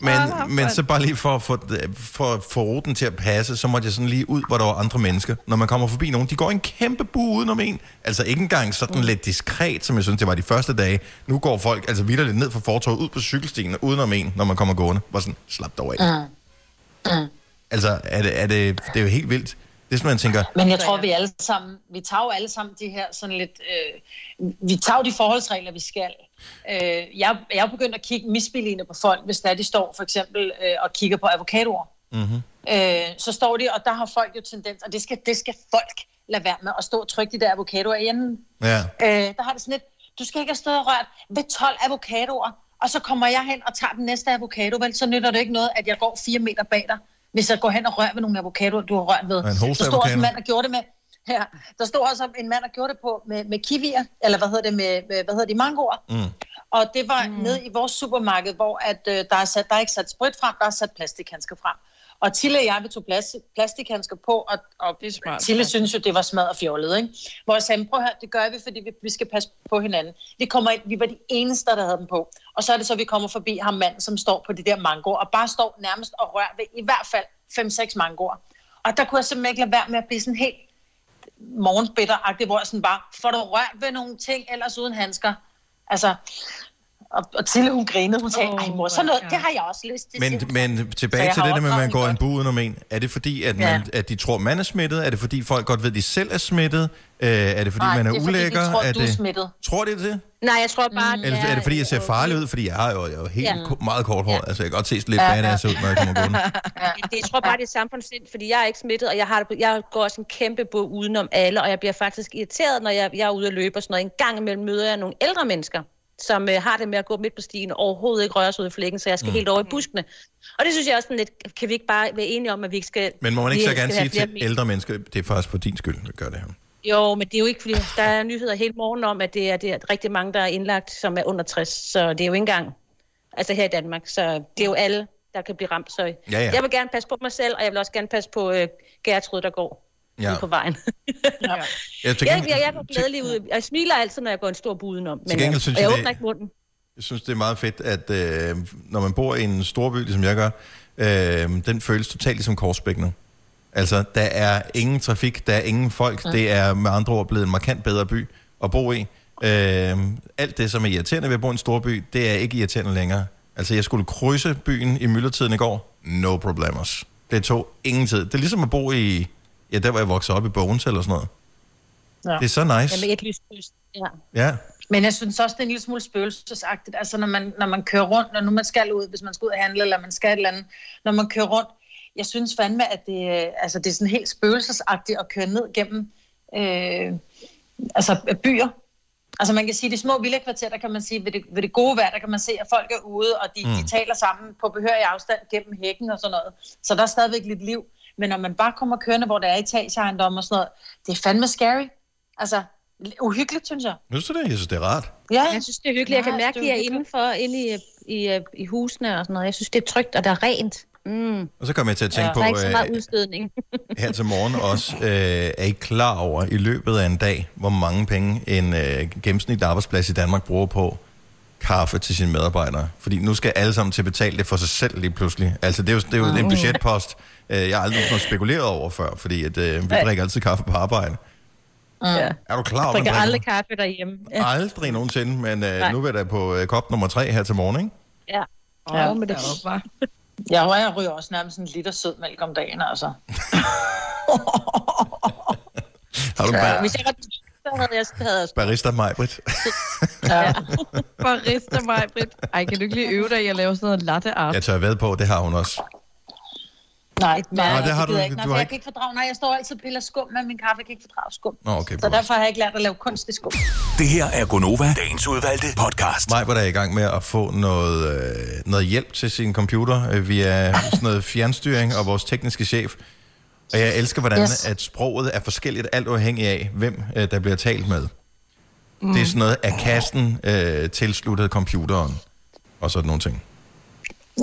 Men, men så bare lige for at få, for, få ruten til at passe, så måtte jeg sådan lige ud, hvor der var andre mennesker. Når man kommer forbi nogen, de går en kæmpe bu udenom en. Altså ikke engang sådan lidt diskret, som jeg synes, det var de første dage. Nu går folk altså vidderligt ned fra fortovet, ud på cykelstien og udenom en, når man kommer gående. Var sådan, slap dog af. Mm. Altså, er det, er det, det er jo helt vildt. Det er sådan, man tænker, Men jeg tror, vi alle sammen, vi tager jo alle sammen de her sådan lidt, øh, vi tager de forholdsregler, vi skal. Øh, jeg, jeg er begyndt at kigge misbilligende på folk, hvis der de står for eksempel øh, og kigger på avocadoer. mm-hmm. Øh, så står de, og der har folk jo tendens, og det skal, det skal folk lade være med at stå og trykke de der avocadoer i enden. ja. Øh, der har det sådan lidt, du skal ikke have stået og rørt ved 12 avocadoer, og så kommer jeg hen og tager den næste avocado, vel, så nytter det ikke noget, at jeg går 4 meter bag dig, hvis jeg går hen og rører ved nogle avocadoer, du har rørt ved. En Der stod også en mand, der gjorde det med, ja, der stod også en mand, der gjorde det på med, med kiwier, eller hvad hedder det, med, med hvad hedder de, mangoer. Mm. Og det var mm. nede i vores supermarked, hvor at, øh, der, er sat, der er ikke sat sprit frem, der er sat plastikhandsker frem. Og Tille og jeg, vi tog plastik, plastikhandsker på, og, og Det er smart. Tille synes jo, det var smadret fjollet, ikke? Hvor jeg sagde, prøv at høre, det gør vi, fordi vi, vi skal passe på hinanden. Vi, kommer ind, vi var de eneste, der havde dem på. Og så er det så, vi kommer forbi ham mand, som står på de der mangoer, og bare står nærmest og rører ved i hvert fald 5-6 mangoer. Og der kunne jeg simpelthen ikke lade være med at blive sådan helt morgenbitter hvor jeg sådan bare, får du rørt ved nogle ting, ellers uden handsker? Altså, og, og Tille, hun grinede, hun sagde, ej mor, sådan noget, det har jeg også lyst til. Men, men tilbage til det der med, at man går en bu udenom en. Er det fordi, at, man, Ja. at de tror, man er smittet? Er det fordi, folk godt ved, at de selv er smittet? Øh, er det fordi, Nej, man er, det er fordi, ulækker? tror, er du er det... smittet. Tror det det? Nej, jeg tror bare, Eller er det fordi, jeg ser farlig ud? Fordi jeg har jo, jeg er jo helt Ja. ja. meget kort hår. Altså, jeg kan godt se lidt Ja, ja, ja. badass ud, når jeg kommer gående. det, jeg tror bare, det er samfundssind, fordi jeg er ikke smittet, og jeg, har det, jeg går også en kæmpe bog udenom alle, og jeg bliver faktisk irriteret, når jeg, jeg er ude at løbe og sådan noget. En gang imellem møder jeg nogle ældre mennesker, som øh, har det med at gå midt på stien og overhovedet ikke røre sig ud i flækken, så jeg skal mm. helt over i buskene. Og det synes jeg også sådan lidt, kan vi ikke bare være enige om, at vi ikke skal... Men må man ikke så gerne sige til meter? ældre mennesker, det er faktisk på din skyld, vi gør det her. Jo, men det er jo ikke, fordi der er nyheder hele morgen om, at det er, det er rigtig mange, der er indlagt, som er under 60. Så det er jo ikke engang, altså her i Danmark, så det er jo alle, der kan blive ramt. Så Ja, ja. jeg vil gerne passe på mig selv, og jeg vil også gerne passe på øh, Gertrud, der går Ja. ja. på vejen. Ja. Jeg, til jeg, gengæld, jeg, jeg går glædelig ud. Jeg smiler altid, når jeg går en stor bud udenom. Men, gengæld øh, synes jeg jeg, åbner ikke munden. jeg synes, det er meget fedt, at øh, når man bor i en stor by, ligesom jeg gør, øh, den føles totalt ligesom Korsbæk nu. Altså, der er ingen trafik, der er ingen folk. Mm. Det er med andre ord blevet en markant bedre by at bo i. Øh, alt det, som er irriterende ved at bo i en stor by, det er ikke irriterende længere. Altså, jeg skulle krydse byen i myldretiden i går. No problemos. Det tog ingen tid. Det er ligesom at bo i, ja, der hvor jeg voksede op i Bogens eller sådan noget. Ja. Det er så nice. Jamen, et lyst kryds. Ja. Ja. Men jeg synes også, det er en lille smule spøgelsesagtigt. Altså, når man, når man kører rundt, når nu man skal ud, hvis man skal ud og handle, eller man skal et eller andet, når man kører rundt, jeg synes fandme, at det, altså, det er sådan helt spøgelsesagtigt at køre ned gennem øh, altså, byer. Altså man kan sige, de små villakvarter, der kan man sige, ved det, ved det gode vejr, der kan man se, at folk er ude, og de, mm. de taler sammen på behørig afstand gennem hækken og sådan noget. Så der er stadigvæk lidt liv. Men når man bare kommer kørende, hvor der er etageejendom og sådan noget, det er fandme scary. Altså, uhyggeligt, synes jeg. Synes du det? Jeg synes, det er rart. Ja. Jeg synes, det er hyggeligt. Jeg kan mærke, det at de er indenfor, inde i, i, i husene og sådan noget. Jeg synes, det er trygt, og der er rent. Mm. Og så kommer jeg til at tænke Ja. på, Der er ikke så meget øh, udstødning. her til morgen også, øh, er I klar over i løbet af en dag, hvor mange penge en øh, gennemsnitlig arbejdsplads i Danmark bruger på kaffe til sine medarbejdere? Fordi nu skal alle sammen til at betale det for sig selv lige pludselig. Altså, det er jo, det er jo en budgetpost, øh, jeg har aldrig nogensinde spekuleret over før, fordi at, øh, vi Ja. drikker altid kaffe på arbejde. Ja. Er du klar Jeg over, drikker man aldrig kaffe derhjemme. Ja. Aldrig nogensinde, men øh, Nej. nu er der på øh, kop nummer tre her til morgen, ikke? Ja. Ja. Ja, med det. Jeg, jeg ryger også nærmest en liter sød mælk om dagen, altså. Har du Ja. bare Hvis jeg så havde jeg havde barista Majbrit? Ja. Barista mig, Britt. Ej, kan du ikke lige øve dig i at lave sådan noget latte art? Jeg tør ved på, det har hun også. Nej, nej, Nå, det har det du jeg ikke. Nej, Du har jeg ikke- kan ikke fordrage, nej, jeg står altid og piller skum med min kaffe, jeg kan ikke fordrage skum. Nå, okay, Så derfor har jeg ikke lært at lave kunstig skum. Det her er Gonova, dagens udvalgte podcast. Mig var der i gang med at få noget, øh, noget hjælp til sin computer øh, via sådan noget fjernstyring og vores tekniske chef. Og jeg elsker, hvordan Yes. at sproget er forskelligt, alt afhængig af, hvem øh, der bliver talt med. Mm. Det er sådan noget af kassen øh, tilsluttet computeren og sådan nogle ting.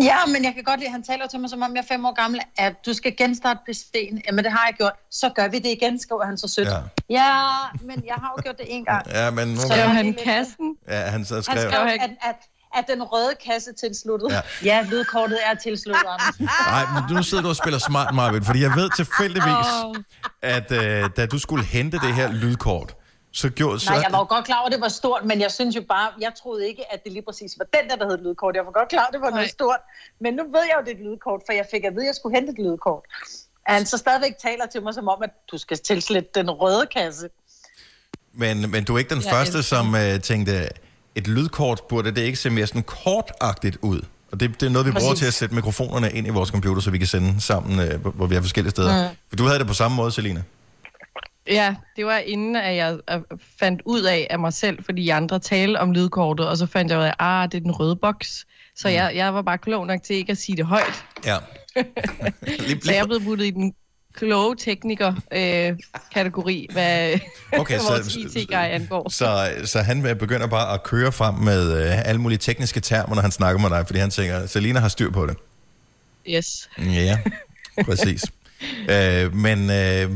Ja, men jeg kan godt lide, at han taler til mig, som om jeg er fem år gammel, at du skal genstarte PC'en. Jamen, det har jeg gjort. Så gør vi det igen, skriver han så sødt. Ja. Ja, men jeg har jo gjort det en gang. Ja, men nu... Så jeg han kassen? Ja, han så Han skrev... skrev, at, at, at den røde kasse tilsluttet. Ja. Ja, ja lydkortet er tilsluttet, Anders. Nej, men nu sidder du og spiller smart, Marvind, fordi jeg ved tilfældigvis, at øh, da du skulle hente det her lydkort, så gjorde... Så, Nej, jeg var jo godt klar over, at det var stort, men jeg synes jo bare, jeg troede ikke, at det lige præcis var den der, der hed lydkort. Jeg var godt klar, at det var noget stort. Men nu ved jeg jo, det er et lydkort, for jeg fik at vide, at jeg skulle hente et lydkort. At Han så stadigvæk taler til mig som om, at du skal tilslutte den røde kasse. Men, men du er ikke den Jeg første, som øh, tænkte, et lydkort burde det ikke se mere sådan kortagtigt ud. Og det, det er noget, vi bruger Præcis. til at sætte mikrofonerne ind i vores computer, så vi kan sende sammen, øh, hvor- vi er forskellige steder. Mm. For du havde det på samme måde, Selina. Ja, det var inden, at jeg øh, fandt ud af af mig selv, fordi andre talte om lydkortet, og så fandt jeg ud af, ah, det er den røde boks. Så Mm. jeg, jeg var bare klog nok til ikke at sige det højt. Ja. Så jeg blevet puttet i den kloge tekniker-kategori, hvad Okay, vores IT-guy angår. Så, så han begynder bare at køre frem med øh, alle mulige tekniske termer, når han snakker med dig, fordi han tænker, Selina har styr på det. Yes. Ja, præcis. øh, men, øh,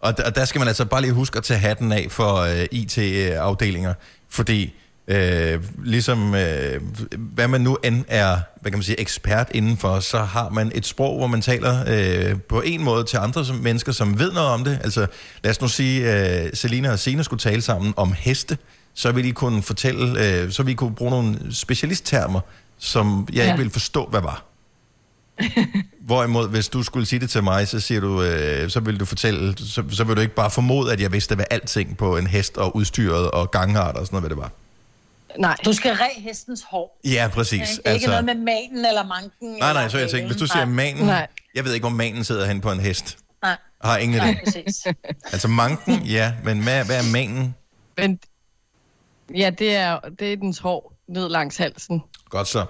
og, og der skal man altså bare lige huske at tage hatten af for øh, IT-afdelinger, fordi øh, ligesom øh, hvad man nu end er, hvad kan man sige, ekspert indenfor, så har man et sprog, hvor man taler øh, på en måde til andre som mennesker, som ved noget om det. Altså lad os nu sige, øh, Selina og Sina skulle tale sammen om heste, så ville de kunne fortælle, øh, så de kunne bruge nogle specialisttermer, som jeg ja. Ja. ikke ville forstå, hvad var. Hvorimod, hvis du skulle sige det til mig, så siger du, øh, så vil du fortælle, så, så vil du ikke bare formode, at jeg vidste, hvad alting på en hest og udstyret og gangart og sådan noget, hvad det var. Nej. Du skal ræ hestens hår. Ja, præcis. Ikke, altså... ikke noget med manen eller manken. Nej, nej, så jeg tænkte, hvis du siger Nej. manen, Nej. jeg ved ikke, hvor manen sidder hen på en hest. Nej. Har ingen Nej, idé. præcis. Altså manken, ja, men hvad, hvad er manen? Men ja, det er, det er dens hår ned langs halsen. Godt så.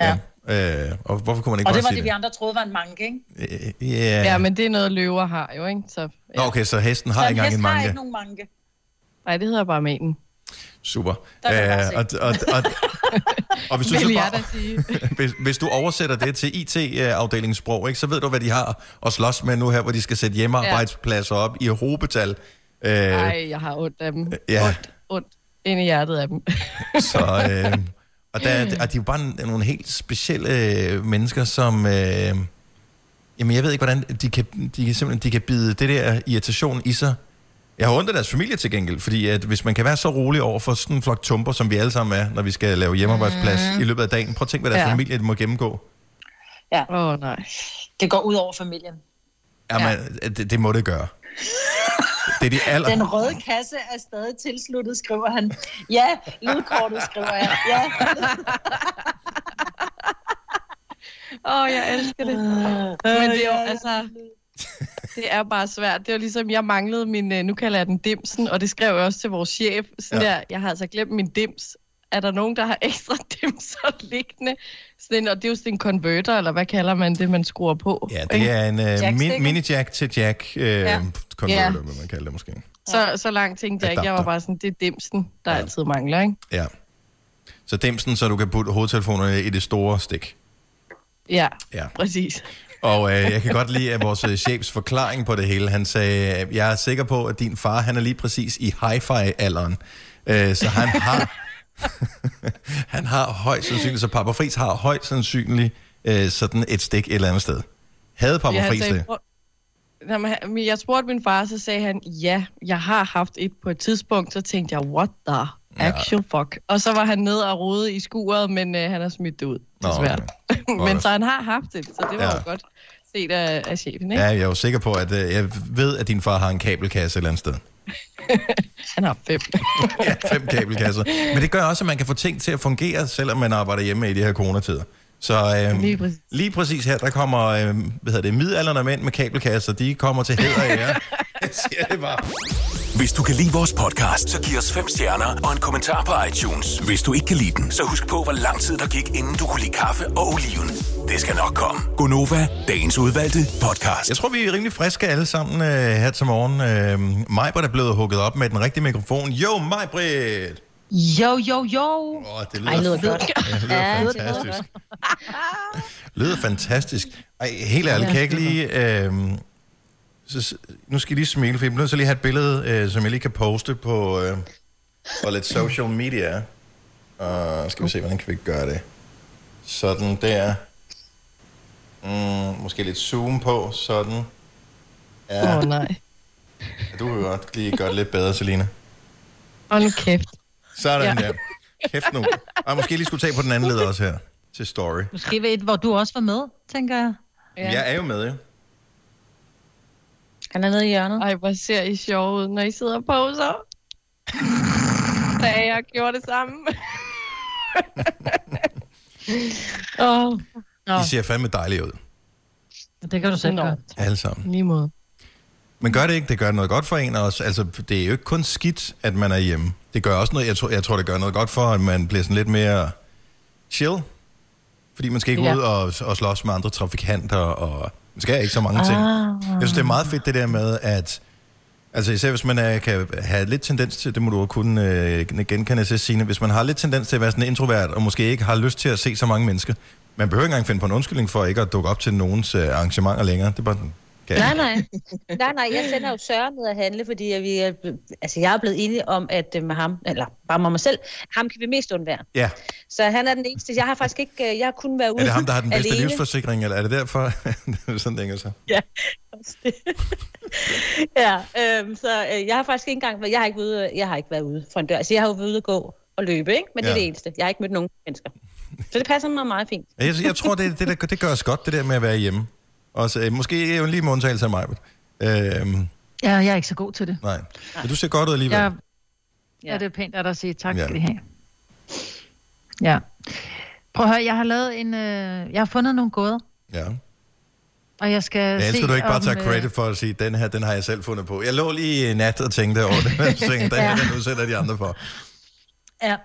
Ja. Øh, og hvorfor kunne man ikke Og det var sige det, vi andre troede var en manke, ikke? Øh, Ja. Ja, men det er noget, løver har jo, ikke? Så, Nå, okay, så hesten har så ikke en engang en har manke. ikke nogen manke. Nej, det hedder bare menen. Super. Der kan jeg Øh, og, og, og, og hvis du så bare, hvis, hvis du oversætter det til IT-afdelingssprog, ikke, så ved du, hvad de har at slås med nu her, hvor de skal sætte hjemmearbejdspladser op i hobetal. Øh, Nej, jeg har ondt af dem. ja, Ondt ind i hjertet af dem. så, øh, og, der, og de er jo bare nogle helt specielle øh, mennesker, som... Øh, jamen, jeg ved ikke, hvordan de kan, de kan simpelthen de kan bide det der irritation i sig. Jeg har ondt af deres familie til gengæld, fordi at hvis man kan være så rolig over for sådan en flok tumper, som vi alle sammen er, når vi skal lave hjemmearbejdsplads mm. i løbet af dagen. Prøv at tænke, hvad deres Ja. familie må gennemgå. Ja. Åh, oh, nej. Det går ud over familien. Jamen, ja. det, det må det gøre. Det er de aller... Den røde kasse er stadig tilsluttet, skriver han. Ja, lydkortet skriver jeg. Ja. Åh, oh, jeg elsker det. Men det er jo, altså... Det er bare svært. Det er jo ligesom, jeg manglede min, øh, nu kalder jeg den dimsen, og det skrev jeg også til vores chef. Sådan Ja. der, jeg har altså glemt min dims. Er der nogen, der har ekstra dimser liggende? Sådan en, og det er jo sådan en converter, eller hvad kalder man det, man skruer på? Ja, det er en uh, min, mini-jack til jack uh, ja. Converter, Ja. vil man kalde det måske. Så, så langt tænkte jeg ikke. Jeg var bare sådan, det er dimsen, der ja. altid mangler, ikke? Ja. Så dimsen, så du kan putte hovedtelefonerne i det store stik. Ja, Ja. præcis. Og øh, jeg kan godt lide at vores øh, chefs forklaring på det hele. Han sagde, jeg er sikker på, at din far, han er lige præcis i hi-fi-alderen. Øh, så han har, han har højst sandsynligt, så Papa Fris har højst sandsynligt øh, sådan et stik et eller andet sted. Havde Papa Ja, Fris det? jeg, spurgte, min far, så sagde han, ja, jeg har haft et på et tidspunkt. Så tænkte jeg, what the actual fuck? Og så var han nede og rode i skuret, men øh, han har smidt det ud, Nå, desværre. men så han har haft det, så det var Ja. jo godt set af, af chefen, ikke? Ja, jeg er jo sikker på, at øh, jeg ved, at din far har en kabelkasse et eller andet sted. Han har fem. ja, fem kabelkasser. Men det gør også, at man kan få ting til at fungere, selvom man arbejder hjemme i de her coronatider. Så øh, Lige præcis. lige præcis her, der kommer øh, hvad hedder det, midalderne mænd med kabelkasser, de kommer til hæder af jer. Jeg siger det bare. Hvis du kan lide vores podcast, så giv os fem stjerner og en kommentar på iTunes. Hvis du ikke kan lide den, så husk på, hvor lang tid der gik, inden du kunne lide kaffe og oliven. Det skal nok komme. Gonova, dagens udvalgte podcast. Jeg tror, vi er rimelig friske alle sammen øh, her til morgen. Øh, Majbrit er blevet hugget op med den rigtige mikrofon. Jo, Majbrit! Jo, jo, jo. Åh, det lyder, Ej, lyder godt. Ja, det lyder Ja, det lyder fantastisk. lyder fantastisk. Ej, helt ærligt, kan jeg ikke lige... Øh, så, nu skal I lige smile, for jeg bliver nødt til lige have et billede, øh, som jeg lige kan poste på, øh, på lidt social media. Og skal vi se, hvordan kan vi gøre det? Sådan der. Mm, måske lidt zoom på, sådan. Ja, Åh, oh, nej. du kan godt lige gøre det lidt bedre, Selina. Hold kæft. Sådan Ja. ja. der. Kæft nu. Og måske lige skulle tage på den anden led også her, til story. Måske ved et, hvor du også var med, tænker jeg. Ja. Jeg er jo med, jo. Han er nede i hjørnet. Ej, hvor ser I sjov ud, når I sidder og poser. Da jeg gjorde det samme. Åh, oh. I ser fandme dejlige ud. Det kan du selv gøre. Alle sammen. Lige måde. Men gør det ikke, det gør noget godt for en også. Altså, det er jo ikke kun skidt, at man er hjemme. Det gør også noget, jeg tror, jeg tror, det gør noget godt for, at man bliver sådan lidt mere chill. Fordi man skal ikke Ja. ud og, og slås med andre trafikanter, og man skal ikke så mange ting. Ah. Jeg synes, det er meget fedt det der med, at Altså især hvis man er, kan have lidt tendens til, det må du jo kunne øh, genkende til Signe, hvis man har lidt tendens til at være sådan introvert, og måske ikke har lyst til at se så mange mennesker. Man behøver ikke engang finde på en undskyldning for ikke at dukke op til nogens øh, arrangementer længere. Det er bare sådan, kan Nej, nej. nej, nej, jeg sender jo Søren ned at handle, fordi jeg, vi er, altså, jeg er blevet enig om, at øh, med ham, eller bare med mig selv, ham kan vi mest undvære. Ja, Så han er den eneste. Jeg har faktisk ikke, øh, jeg har kun været ude er det ham, der har den bedste alene. livsforsikring, eller er det derfor? er sådan, det hænger så. Ja, ja, øhm, så øh, jeg har faktisk ikke engang, jeg har ikke, ude, jeg har ikke været ude for en dør. Altså, jeg har jo været ude at gå og løbe, ikke? Men det er Ja. det eneste. Jeg har ikke mødt nogen mennesker. Så det passer mig meget fint. Jeg, jeg tror, det, det, det, det gør os godt, det der med at være hjemme. Også, øh, måske er jo lige med undtagelse af mig. Øhm, Ja, jeg er ikke så god til det. nej. Men du ser godt ud alligevel. Jeg, ja, det er pænt at dig sige. Tak Ja. skal I have. Ja. Prøv at høre, jeg har lavet en... Øh, jeg har fundet nogle gåder, Ja. og jeg skal Jeg se, elsker, du ikke bare om, tager øh, credit for at sige, den her, den har jeg selv fundet på. Jeg lå lige i nat og tænkte over det. Jeg tænkte, den her, Ja. den udsætter de andre for. Ja.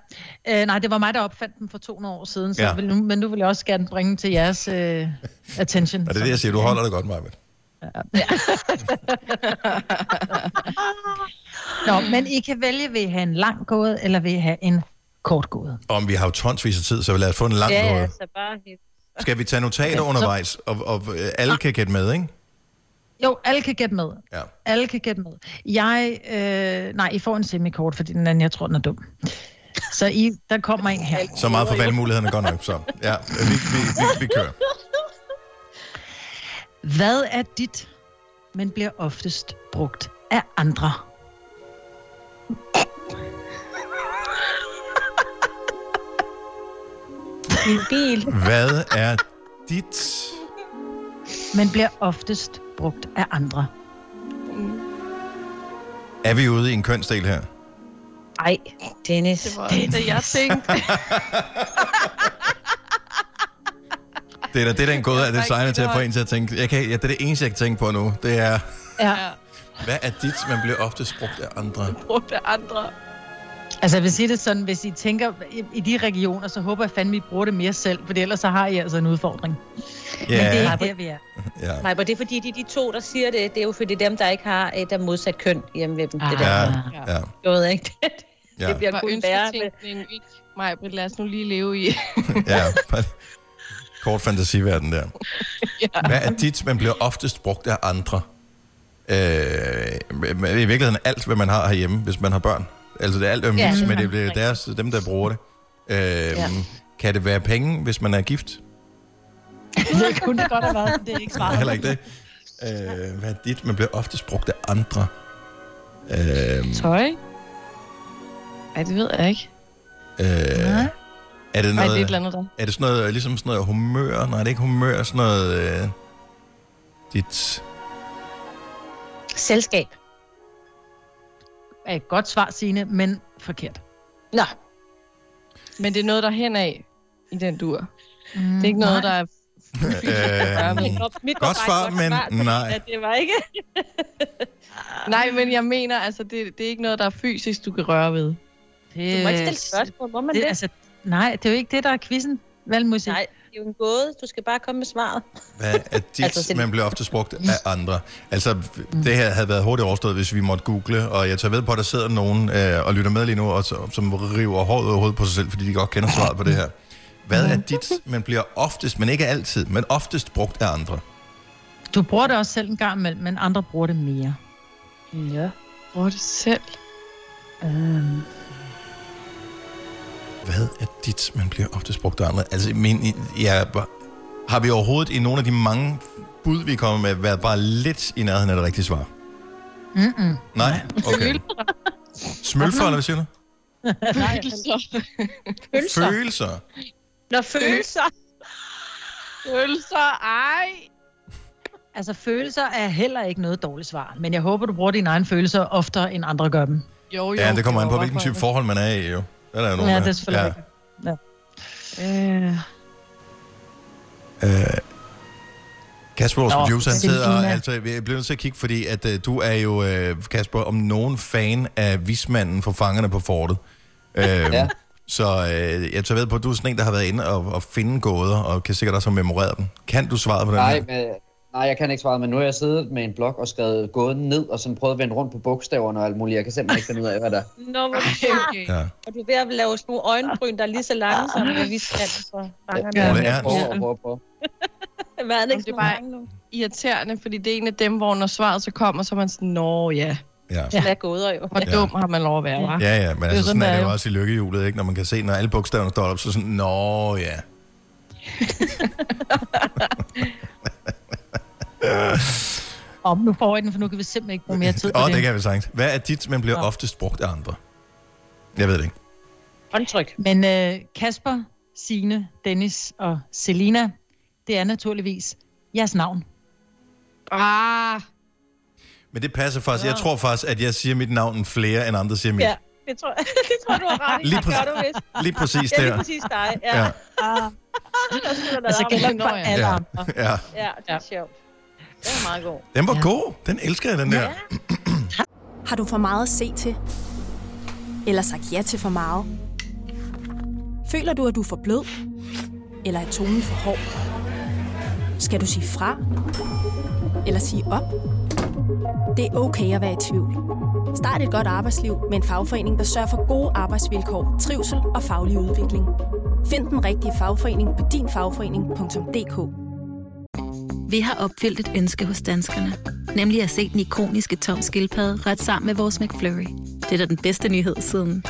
Øh, nej, det var mig, der opfandt den for 200 år siden, så Ja. ja. vil, nu, men nu vil jeg også gerne bringe til jeres øh, attention. Og det er det, jeg siger. Du holder det godt, Maja. Nå, men I kan vælge, vil I have en lang gåde, eller vil I have en kort gåde? Om vi har jo tonsvis af tid, så lad os få en lang ja, ja, ja, så bare... Skal vi tage notater Ja, så- undervejs, og, og øh, alle kan gætte med, ikke? Jo, alle kan gætte med. Ja. Alle kan gætte med. Jeg, øh, nej, I får en semikort, fordi den anden, jeg tror, den er dum. Så I, der kommer en her. Så meget for valgmulighederne godt nok. Så ja, vi, vi, vi, vi kører. Hvad er dit, men bliver oftest brugt af andre? Min bil. Hvad er dit? Men bliver oftest brugt af andre. Er vi ude i en kønsdel her? Ej, Dennis. Det var det, jeg tænkte. Det er da det, den gåde er designet til at få en til at tænke. Jeg kan, ja, det er det eneste, jeg kan tænke på nu. Det er, Ja. hvad er dit, man bliver ofte brugt af andre? Brugt af andre. Altså, jeg vil sige det sådan, hvis I tænker i, i de regioner, så håber jeg fandme, I bruger det mere selv, for ellers så har I altså en udfordring. Men det er ikke der, vi er. ja. Nej, men det er fordi, de, de to, der siger det, det er jo fordi dem, der ikke har et af modsat køn hjemme ved dem. Det Ah. der. Ja, ja. Jeg ved ikke. Ja. det bliver kun værre. med- ikke mig, Britt, lad os nu lige leve i. ja. Kort fantasiverden der. Hvad er dit, man bliver oftest brugt af andre? Øh, I virkeligheden alt, hvad man har herhjemme, hvis man har børn. Altså det er alt ømvis, Ja. ja. men det bliver deres, dem, der bruger det. Øh, ja. Kan det være penge, hvis man er gift? Det kunne det godt have været, det er ikke svaret. Heller ikke det. Øh, hvad er dit, man bliver oftest brugt af andre? Øh, Tøj? Ej, det ved jeg ikke. øh, er det Nej, noget, det er et eller andet der. er det sådan noget, ligesom sådan noget humør? Nej, det er ikke humør, sådan noget... Øh, dit... Selskab. Er et godt svar, Signe, men forkert. Nå. Men det er noget, der er hen af i den dur. Mm, Det er ikke noget, nej. der er Øh, Mit godt svar, men nej. det var ikke... nej, men jeg mener, altså, det, det er ikke noget, der er fysisk, du kan røre ved. Det, Du må ikke stille spørgsmål, må man det, det? altså, nej, det er jo ikke det, der er quizzen. Valgmusik. Nej, det er jo en gåde. Du skal bare komme med svaret. Hvad er dit, Altså, man bliver ofte brugt af andre? Altså, det her havde været hurtigt overstået, hvis vi måtte google, og jeg tager ved på, at der sidder nogen øh, og lytter med lige nu, og, som river håret ud af hovedet på sig selv, fordi de godt kender svaret på det her. Hvad er dit, man bliver oftest, men ikke altid, men oftest brugt af andre? Du bruger det også selv en gang imellem, men andre bruger det mere. Ja. Bruger det selv? Øhm. Hvad er dit, man bliver oftest brugt af andre? Altså, men, ja, har vi overhovedet i nogle af de mange bud, vi kommer med, været bare lidt i nærheden af det rigtige svar? Mm-mm. Nej? Okay. Smølfer, eller hvad siger du? Følelser. Følelser. Følelser. Nå, følelser. Følelser, ej. Altså, følelser er heller ikke noget dårligt svar, men jeg håber, du bruger dine egne følelser oftere, end andre gør dem. Jo, Ja, det kommer an på, hvilken type forhold man er i, jo. Der er nogen, Ja, der- det er selvfølgelig rigtigt. Ja. Øh, Øh, Kasper, vores producer, han sidder og, altså, jeg bliver nødt til at kigge, fordi at, uh, du er jo, uh, Kasper, om nogen fan af vismanden for fangerne på fortet. Uh, Ja. Så uh, jeg tager ved på, at du er sådan en, der har været inde og, og finde gåder, og kan sikkert også have memoreret dem. Kan du svaret på den Nej, her? men, nej, jeg kan ikke svare, men nu har jeg siddet med en blok og skrevet gåden ned, og sådan prøvet at vende rundt på bogstaverne og alt muligt. Jeg kan simpelthen ikke finde ud af, hvad der er. Nå, hvor okay. Ja. Og du er ved at lave små øjenbryn, der er lige så lange som med viskanten for fangerne. Ja, Ja, det er jeg prøver, prøver, prøver. Hvad er det ikke Det er så bare- mange nu? Irriterende, fordi det er en af dem, hvor når svaret så kommer, så er man sådan, nå ja, Ja. Ja. Hvad gåder jo. hvor Ja. dum har man lov at være, hva'? Ja, ja, men er altså, sådan, sådan er det er jo. også i lykkehjulet, ikke? Når man kan se, når alle bogstaverne står op, så sådan, nå ja. om nu får jeg den, for nu kan vi simpelthen ikke bruge mere tid på Åh, det. det kan vi sagtens. Hvad er dit, man bliver Nå. oftest brugt af andre? Jeg ved det ikke. Håndtryk. Men øh, Kasper, Sine, Dennis og Selina, det er naturligvis jeres navn. Ah, Men det passer faktisk. Jeg tror faktisk, at jeg siger mit navn flere, end andre siger mit. Ja, det tror, det tror du har ret i. Lige Det gør præcis- du vist. Lige præcis Det er lige der. præcis dig. Ja. Ja. ja. Skulle der Altså, gælder Nå, for ja. alle Ja. andre. ja. Ja, det er sjovt. Det er meget god. Den var Ja. god. Den elsker jeg, den der. Har du for meget at se til? Eller sagt ja til for meget? Føler du, at du er for blød? Eller er tonen for hård? Skal du sige fra? Eller sige op? Det er okay at være i tvivl. Start et godt arbejdsliv med en fagforening, der sørger for gode arbejdsvilkår, trivsel og faglig udvikling. Find den rigtige fagforening på dinfagforening.dk Vi har opfyldt et ønske hos danskerne. Nemlig at se den ikoniske tom skildpadde ret sammen med vores McFlurry. Det er da den bedste nyhed siden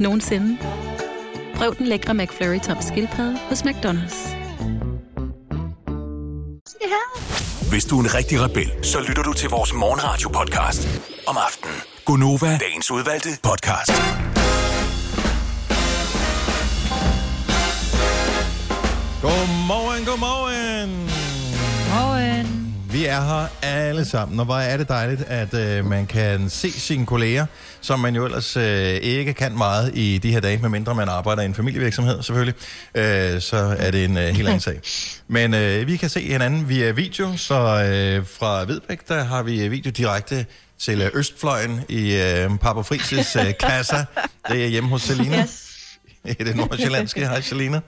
nogensinde. Prøv den lækre McFlurry tom skildpadde hos McDonald's. Hvis du er en rigtig rebel, så lytter du til vores morgenradio-podcast om aftenen. Gunova, dagens udvalgte podcast. Godmorgen, godmorgen. Vi er her alle sammen, og hvor er det dejligt, at øh, man kan se sine kolleger, som man jo ellers øh, ikke kan meget i de her dage, medmindre man arbejder i en familievirksomhed selvfølgelig, øh, så er det en øh, helt anden sag. Men øh, vi kan se hinanden via video, så øh, fra Vedbæk, der har vi video direkte til øh, Østfløjen i øh, Papa Frises øh, kasser. Det er hjemme hos Selina. Yes. I det nordsjællandske. Hej Selina.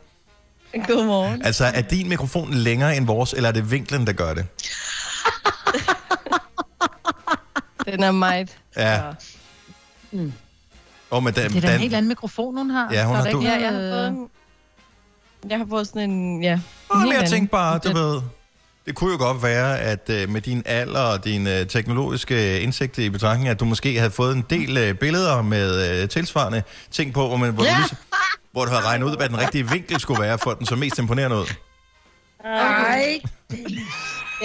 godmorgen. Altså, er din mikrofon længere end vores, eller er det vinklen, der gør det? Den er meget. Ja. Oh, men den, Det er da en den, helt anden mikrofon, hun har. Ja, hun har- du- Ja, jeg har fået, en, jeg har fået sådan en, ja. en men jeg tænkte bare, du Den- ved, det kunne jo godt være, at uh, med din alder og din uh, teknologiske indsigt i betragtning, at du måske havde fået en del uh, billeder med tilsvarende ting på, hvor, man, hvor, Ja. du, hvor du havde regnet ud, hvad den rigtige vinkel skulle være, for at den så mest imponerende ud. Ej.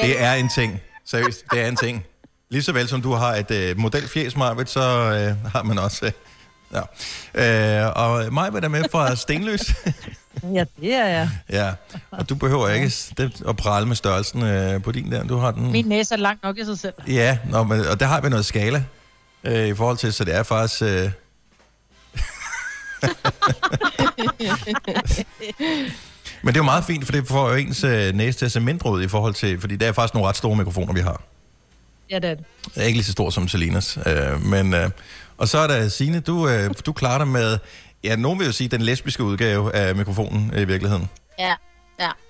Det er en ting. Seriøst, det er en ting. Lige så vel som du har et uh, modelfjes, Marvitt, så uh, har man også... Uh, ja. Uh, og Marvitt er med fra Stenløs. Ja, det er jeg. ja, og du behøver ikke det, at prale med størrelsen uh, på din der. Du har den... Min næse er langt nok i sig selv. Ja, nå, men, og der har vi noget skala øh, i forhold til, så det er faktisk... Øh... Men det er jo meget fint, for det får jo ens øh, næse til at se mindre ud i forhold til, fordi det er faktisk nogle ret store mikrofoner, vi har. Ja, det er det. Er ikke lige så stor som Selinas. Øh, men, øh, og så er der Signe, du, øh, du klarer dig med, ja, nogen vil jo sige, den lesbiske udgave af mikrofonen øh, i virkeligheden. Ja.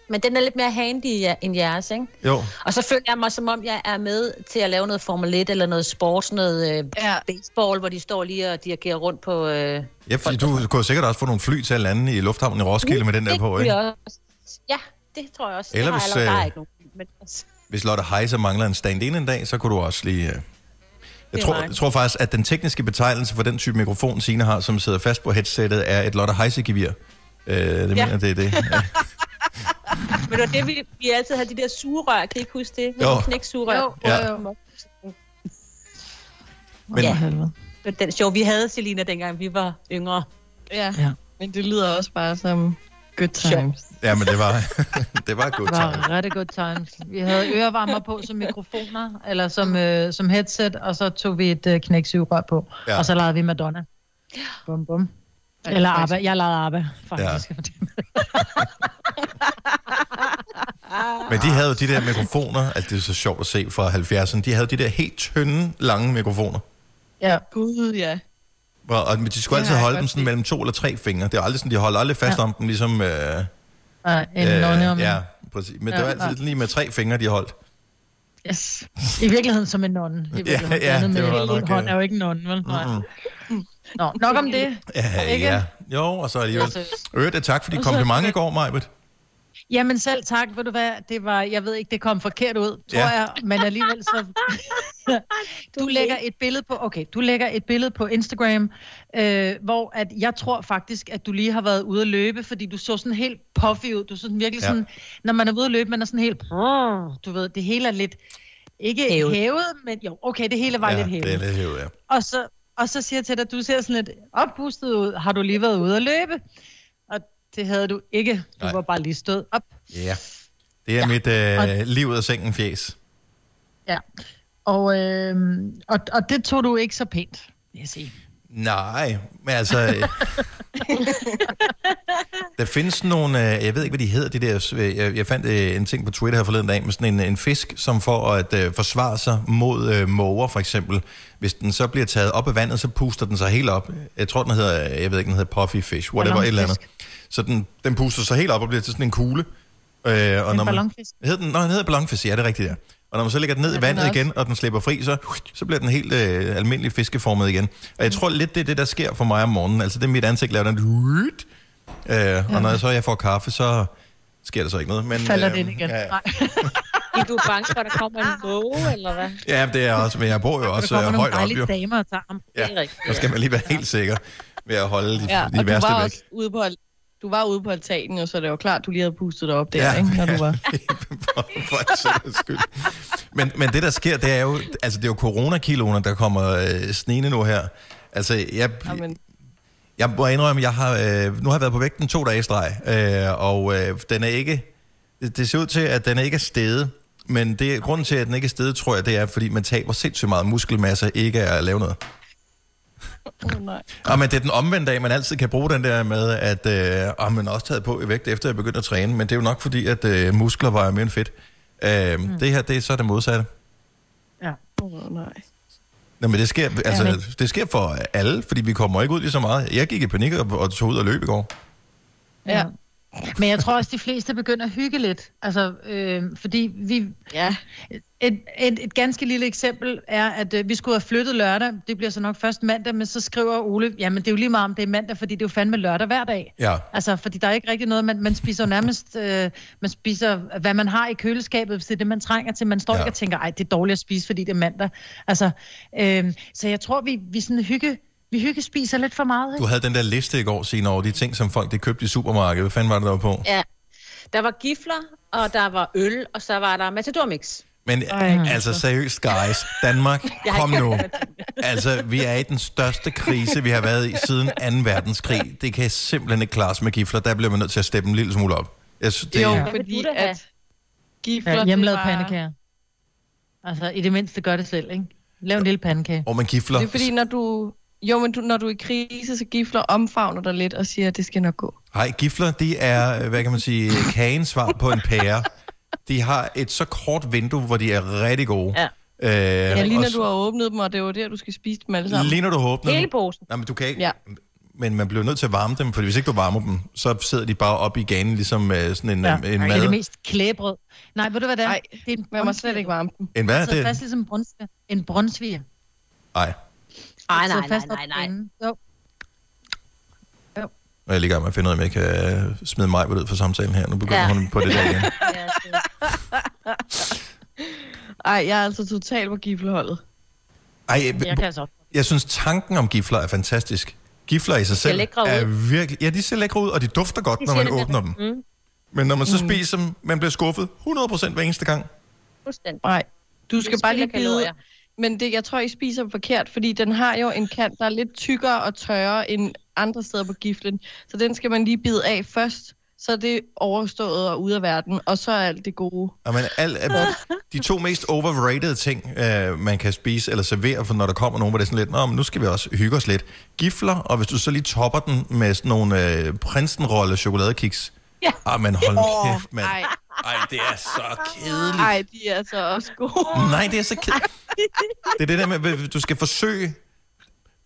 Men den er lidt mere handy end jeres, ikke? Jo. Og så føler jeg mig, som om jeg er med til at lave noget Formel 1 eller noget sport, noget øh, Ja. baseball, hvor de står lige og dirigerer rundt på... Øh, Ja, fordi du kunne sikkert også få nogle fly til at lande i lufthavnen i Roskilde med den der det på, ikke? også. Ja, det tror jeg også. Eller det har hvis, jeg allerede- der er øh, ikke nogen. Men, altså, Hvis Lotte Heise mangler en stand-in en dag, så kunne du også lige... Øh... Jeg, tror, jeg tror faktisk, at den tekniske betegnelse for den type mikrofon, Signe har, som sidder fast på headsettet, er et Lotte Heise-gevir. Øh, det Ja. mener, det er det. Ja. men det var det, vi, vi altid havde de der sugerør. Kan I ikke huske det? Jo. Knæksugerør. Jo, Ja. jo, jo. Men- ja. Det var den show, vi havde, Selina, dengang vi var yngre. Ja. Ja. Men det lyder også bare som good times. Ja, men det var, det var et godt Det var rigtig good times. Vi havde ørevarmer på som mikrofoner, eller som, øh, som headset, og så tog vi et øh, knæksyvrør på, Ja. ja. og så lavede vi Madonna. Bum, bum. Eller ABBA. Jeg lavede ABBA, faktisk. Ja. Men de havde jo de der mikrofoner, altså det er så sjovt at se fra 70'erne, de havde de der helt tynde, lange mikrofoner. Ja. Gud, ja. Og, og de skulle altid holde dem sådan mellem to eller tre fingre. Det er aldrig sådan, de holder aldrig fast Ja. om dem, ligesom... Øh, Nej, en øh, nonne om. Ja, præcis. Men Ja, det var altid ja. lige med tre fingre, de holdt. Yes. I virkeligheden som en nonne. I ja, Andet det med var en nok, hånd ja. er jo ikke en nonne, vel? Nej. Nå, nok om det. Ja, Ikke? ja. Jo, og så alligevel. Synes- Øvrigt, tak for dit Og så- kompliment i går, Majbet. Jamen selv tak, ved du hvad, det var, jeg ved ikke, det kom forkert ud, tror Ja. jeg, men alligevel så... du lægger et billede på, okay, du lægger et billede på Instagram, øh, hvor at jeg tror faktisk, at du lige har været ude at løbe, fordi du så sådan helt puffy ud, du så sådan virkelig Ja. sådan, når man er ude at løbe, man er sådan helt, du ved, det hele er lidt, ikke Hævet. hævet, hævet men jo, okay, det hele var ja, lidt hævet. det er lidt hævet, ja. Og så, og så siger jeg til dig, du ser sådan lidt oppustet ud. Har du lige været ude at løbe? Og det havde du ikke. Du Nej. Var bare lige stået op. Ja. Det er ja. mit øh, liv ud af sengen fjes. Ja. Og, øh, og, og det tog du ikke så pænt, vil jeg sige. Nej, men altså... der findes nogle, øh, jeg ved ikke, hvad de hedder, de der, øh, jeg, jeg fandt øh, en ting på Twitter her forleden dag, med sådan en, en fisk, som for at øh, forsvare sig mod øh, måger, for eksempel. Hvis den så bliver taget op af vandet, så puster den sig helt op. Jeg tror, den hedder, jeg ved ikke, den hedder puffy fish, whatever, et eller andet. Så den, den puster sig helt op og bliver til sådan en kugle. Øh, og En når man, ballonfisk. Hed den, nå, den hedder ballonfisk, ja, det er rigtigt, ja. Og når man så lægger den ned Ja, i vandet igen, og den slipper fri, så, så bliver den helt øh, almindelig fiskeformet igen. Og jeg tror lidt, det er det, der sker for mig om morgenen. Altså, det er mit ansigt laver den... Øh, og når jeg så jeg får kaffe, så sker der så ikke noget. Men, Falder øh, det ind igen. Ja, Nej. Er du bange for, at der kommer en måge, eller hvad? ja, det er jeg også, men jeg bor jo Der også kommer øh, nogle højt op, dejlige jo. damer og tager ham. Ja, der skal man lige være helt sikker ved at holde de, Ja, de og du værste var væk. også ude på, du var ude på altanen, og så er det jo klart, du lige havde pustet dig op der, Ja. ikke, når du var... for, for skyld. Men, men det, der sker, det er jo, altså, det er jo coronakiloene, der kommer øh, snigende nu her. Altså, jeg, Jamen, jeg må indrømme, jeg har, øh, nu har jeg været på vægten to dage i streg, øh, og øh, den er ikke, det, ser ud til, at den ikke er steget. Men det, grunden til, at den ikke er steget, tror jeg, det er, fordi man taber sindssygt meget muskelmasse, ikke at lave noget. oh, nej. Og men det er den omvendte af, man altid kan bruge den der med, at øh, oh, man er også taget på i vægt, efter jeg begyndte at træne. Men det er jo nok fordi, at øh, muskler vejer mere end fedt. Øh, mm. Det her, det er så det modsatte. Ja. Oh, nej. Nå, men det sker, altså, men- det sker for alle, fordi vi kommer ikke ud lige så meget. Jeg gik i panik og, og tog ud og løb i går. Ja. Men jeg tror også, de fleste begynder at hygge lidt. Altså, øh, fordi vi... Ja. Et, et, et ganske lille eksempel er, at øh, vi skulle have flyttet lørdag. Det bliver så nok først mandag, men så skriver Ole, jamen det er jo lige meget om det er mandag, fordi det er jo fandme lørdag hver dag. Ja. Altså, fordi der er ikke rigtig noget, man, man spiser nærmest, øh, man spiser, hvad man har i køleskabet, hvis det er det, man trænger til. Man står ja. ikke og tænker, ej, det er dårligt at spise, fordi det er mandag. Altså, øh, så jeg tror, vi, vi sådan hygge, vi hygge spiser lidt for meget. Ikke? Du havde den der liste i går, Signe, over de ting, som folk de købte i supermarkedet. Hvad fanden var det, der var på? Ja. Der var gifler, og der var øl, og så var der Matador Mix. Men Ej. altså seriøst, guys. Danmark, kom nu. Altså, vi er i den største krise, vi har været i siden 2. verdenskrig. Det kan simpelthen ikke klares med gifler. Der bliver man nødt til at steppe en lille smule op. Jeg synes, det, Jo, vil fordi at gifler, Ja, det hjemmelavet var- pandekager. Altså, i det mindste gør det selv, ikke? Lav en lille pandekage. Og man gifler. Det er fordi, når du, Jo, men du, når du er i krise, så gifler omfavner dig lidt og siger, at det skal nok gå. Nej, gifler, de er, øh, hvad kan man sige, kagens svar på en pære. De har et så kort vindue, hvor de er rigtig gode. Ja. Øh, Ja, lige når du har åbnet dem, og det er jo der, du skal spise dem alle sammen. Lige når du åbner Hele dem. posen. Nej, men du kan ikke. Ja. Men man bliver nødt til at varme dem, for hvis ikke du varmer dem, så sidder de bare op i ganen, ligesom øh, sådan en, Ja. ja. en Det er mad. det mest klæbrød. Nej, ved du hvad det er? Nej, det er en man må slet ikke varme dem. En hvad er Det er det? fast ligesom en brunsviger. En brunsviger. Nej, Ej, nej, fast nej, nej, nej. Jo. og jeg er lige i gang med at finde ud af, om jeg kan øh, smide mig ud for samtalen her. Nu begynder Ja. hun på det der igen. Ej, jeg er altså totalt på gifleholdet. Ej, Jeg kan altså jeg synes, tanken om gifler er fantastisk. Gifler i sig selv er ud. virkelig... Ja, de ser lækre ud, og de dufter godt, De når man åbner dem. Mm, Men når man så spiser dem, man bliver skuffet 100% hver eneste gang. fuldstændig. Nej, du skal bare lige bide. Men det, jeg tror, I spiser dem forkert, fordi den har jo en kant, der er lidt tykkere og tørre end andre steder på giflen. Så den skal man lige bide af først, så er det overstået og ude af verden, og så er alt det gode. Og man, al, de to mest overrated ting, øh, man kan spise eller servere, for når der kommer nogen, hvor det er sådan lidt, Nå, men nu skal vi også hygge os lidt. Gifler, og hvis du så lige topper den med sådan nogle øh, prinsenrolle chokoladekiks. Ja. Ah, men hold Åh, kæft, mand. Ej, Ej, det er så kedeligt. ej, de er så også gode. Nej, det er så kedeligt. Det er det der med, at du skal forsøge...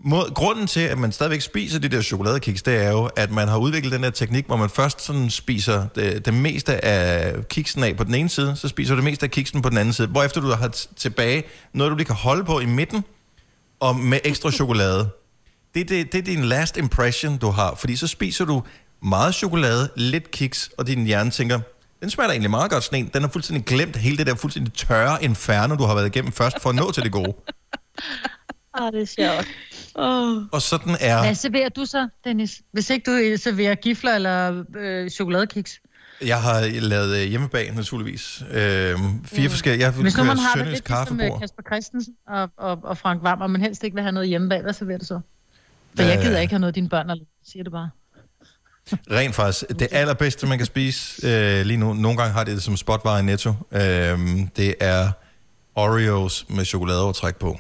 Mod, grunden til, at man stadigvæk spiser de der chokoladekiks, det er jo, at man har udviklet den der teknik, hvor man først sådan spiser det, det meste af kiksen af på den ene side, så spiser du det meste af kiksen på den anden side, hvorefter du har tilbage noget, du lige kan holde på i midten, og med ekstra chokolade. Det, det, det er din last impression, du har, fordi så spiser du meget chokolade, lidt kiks, og din hjerne tænker, den smager da egentlig meget godt, sådan en. Den har fuldstændig glemt hele det der fuldstændig tørre inferno, du har været igennem først, for at nå til det gode. Åh, det er sjovt. Oh. Og sådan er... Hvad serverer du så, Dennis? Hvis ikke du øh, serverer gifler eller øh, chokoladekiks? Jeg har lavet øh, hjemmebag, naturligvis. Øh, fire forskellige... Jeg Hvis nu man har det lidt ligesom øh, kaffebord. Kasper Christensen og, og, og Frank Vam, og man helst ikke vil have noget hjemme bag, hvad serverer du så? For jeg Øh. gider ikke have noget af dine børn, eller siger det bare. Rent faktisk, det allerbedste, man kan spise øh, lige nu, nogle gange har det det som spotvarer i Netto, øh, det er Oreos med chokoladeovertræk på.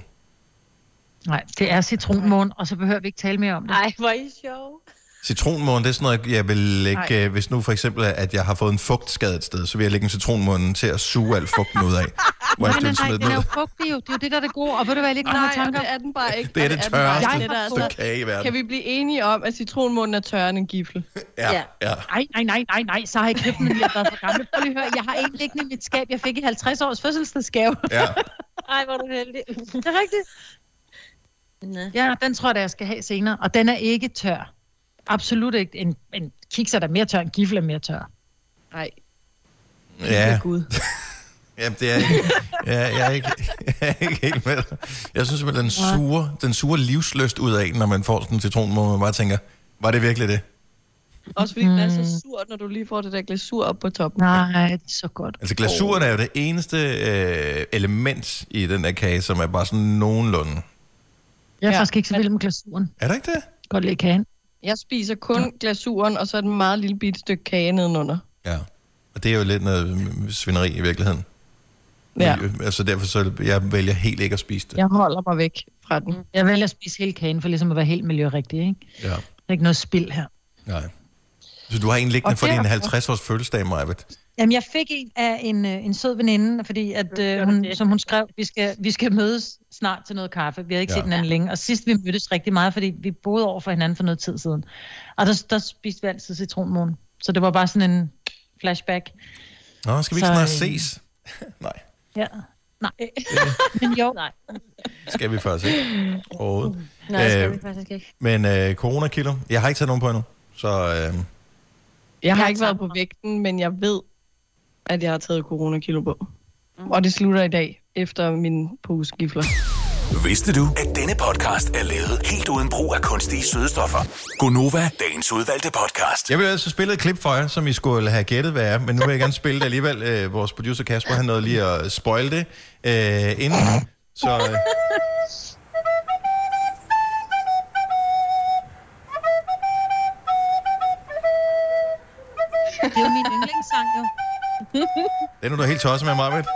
Nej, det er citronmåne, og så behøver vi ikke tale mere om det. Ej, hvor er I sjov. Citronmåne, det er sådan noget, jeg vil lægge, Nej. øh, hvis nu for eksempel, at jeg har fået en fugtskade et sted, så vil jeg lægge en citronmåne til at suge al fugten ud af. Hvor Nej, jeg nej, nej, den er jo jo. Det er jo det, der er det gode. Og ved du hvad, jeg lige kommer Nej, i tanker? det er den bare ikke. Det er det tørreste. Det er stykke altså- kage i verden. Kan vi blive enige om, at citronmunden er tørre end en gifle? Ja, Ja. ja. Nej, nej, nej, nej, nej, så har jeg købt den, jeg har været for gammel. Prøv lige høre, jeg har en liggende i mit skab, jeg fik i 50 års fødselsdagsgave. ja. Ej, hvor er du heldig. det er rigtigt. Nå. Ja, den tror jeg, jeg skal have senere. Og den er ikke tør. Absolut ikke. En, en kiks er der mere tør, en gifle er mere tør. Nej, Ja, gud. ja det er ikke, ja, jeg, er ikke, jeg er ikke helt med. dig. Jeg synes simpelthen, den sure, den sure livsløst ud af, når man får sådan en citron, hvor man bare tænker, var det virkelig det? Også fordi mm. den er så surt, når du lige får det der glasur op på toppen. Nej, det er så godt. Altså glasuren er jo det eneste øh, element i den der kage, som er bare sådan nogenlunde. Jeg er Ja, faktisk ikke så vild med glasuren. Er der ikke det? Godt lide kagen. Jeg spiser kun glasuren, og så er det en meget lille bitte stykke kage nedenunder. Ja. Og det er jo lidt noget mm, svineri i virkeligheden. Ja. Altså derfor så jeg vælger helt ikke at spise det. Jeg holder mig væk fra den. Jeg vælger at spise hele kagen, for ligesom at være helt miljørigtig, ikke? Ja. Der er ikke noget spild her. Nej. Så du har en liggende for din derfor- 50-års fødselsdag, Majbet. Jamen, jeg fik en af en, øh, en sød veninde, fordi at, øh, hun, som hun skrev, vi skal, vi skal mødes snart til noget kaffe. Vi har ikke Ja. ja. set hinanden længe. Og sidst vi mødtes rigtig meget, fordi vi boede over for hinanden for noget tid siden. Og der, der spiste vi altid citronmåne. Så det var bare sådan en flashback. Nå, skal vi ikke Så, snart øh, ses? Nej, Ja. Nej. Men jo. Nej. skal vi faktisk ikke. Overhovedet. Nej, det skal Øh, vi faktisk ikke. Men øh, coronakilo, jeg har ikke taget nogen på endnu. Så øh, Jeg har ikke været på vægten, men jeg ved, at jeg har taget coronakilo på. Og det slutter i dag, efter min pose gifler. Vidste du, at denne podcast er lavet helt uden brug af kunstige sødestoffer? Gonova, dagens udvalgte podcast. jeg vil altså spille et klip for jer, som I skulle have gættet, hvad er. Men nu vil jeg gerne spille det alligevel. Øh, vores producer Kasper, han nåede lige at spoil det øh, inden. Så øh, Det er jo min yndlingssang, jo. den er du helt tosset med, Marvitt.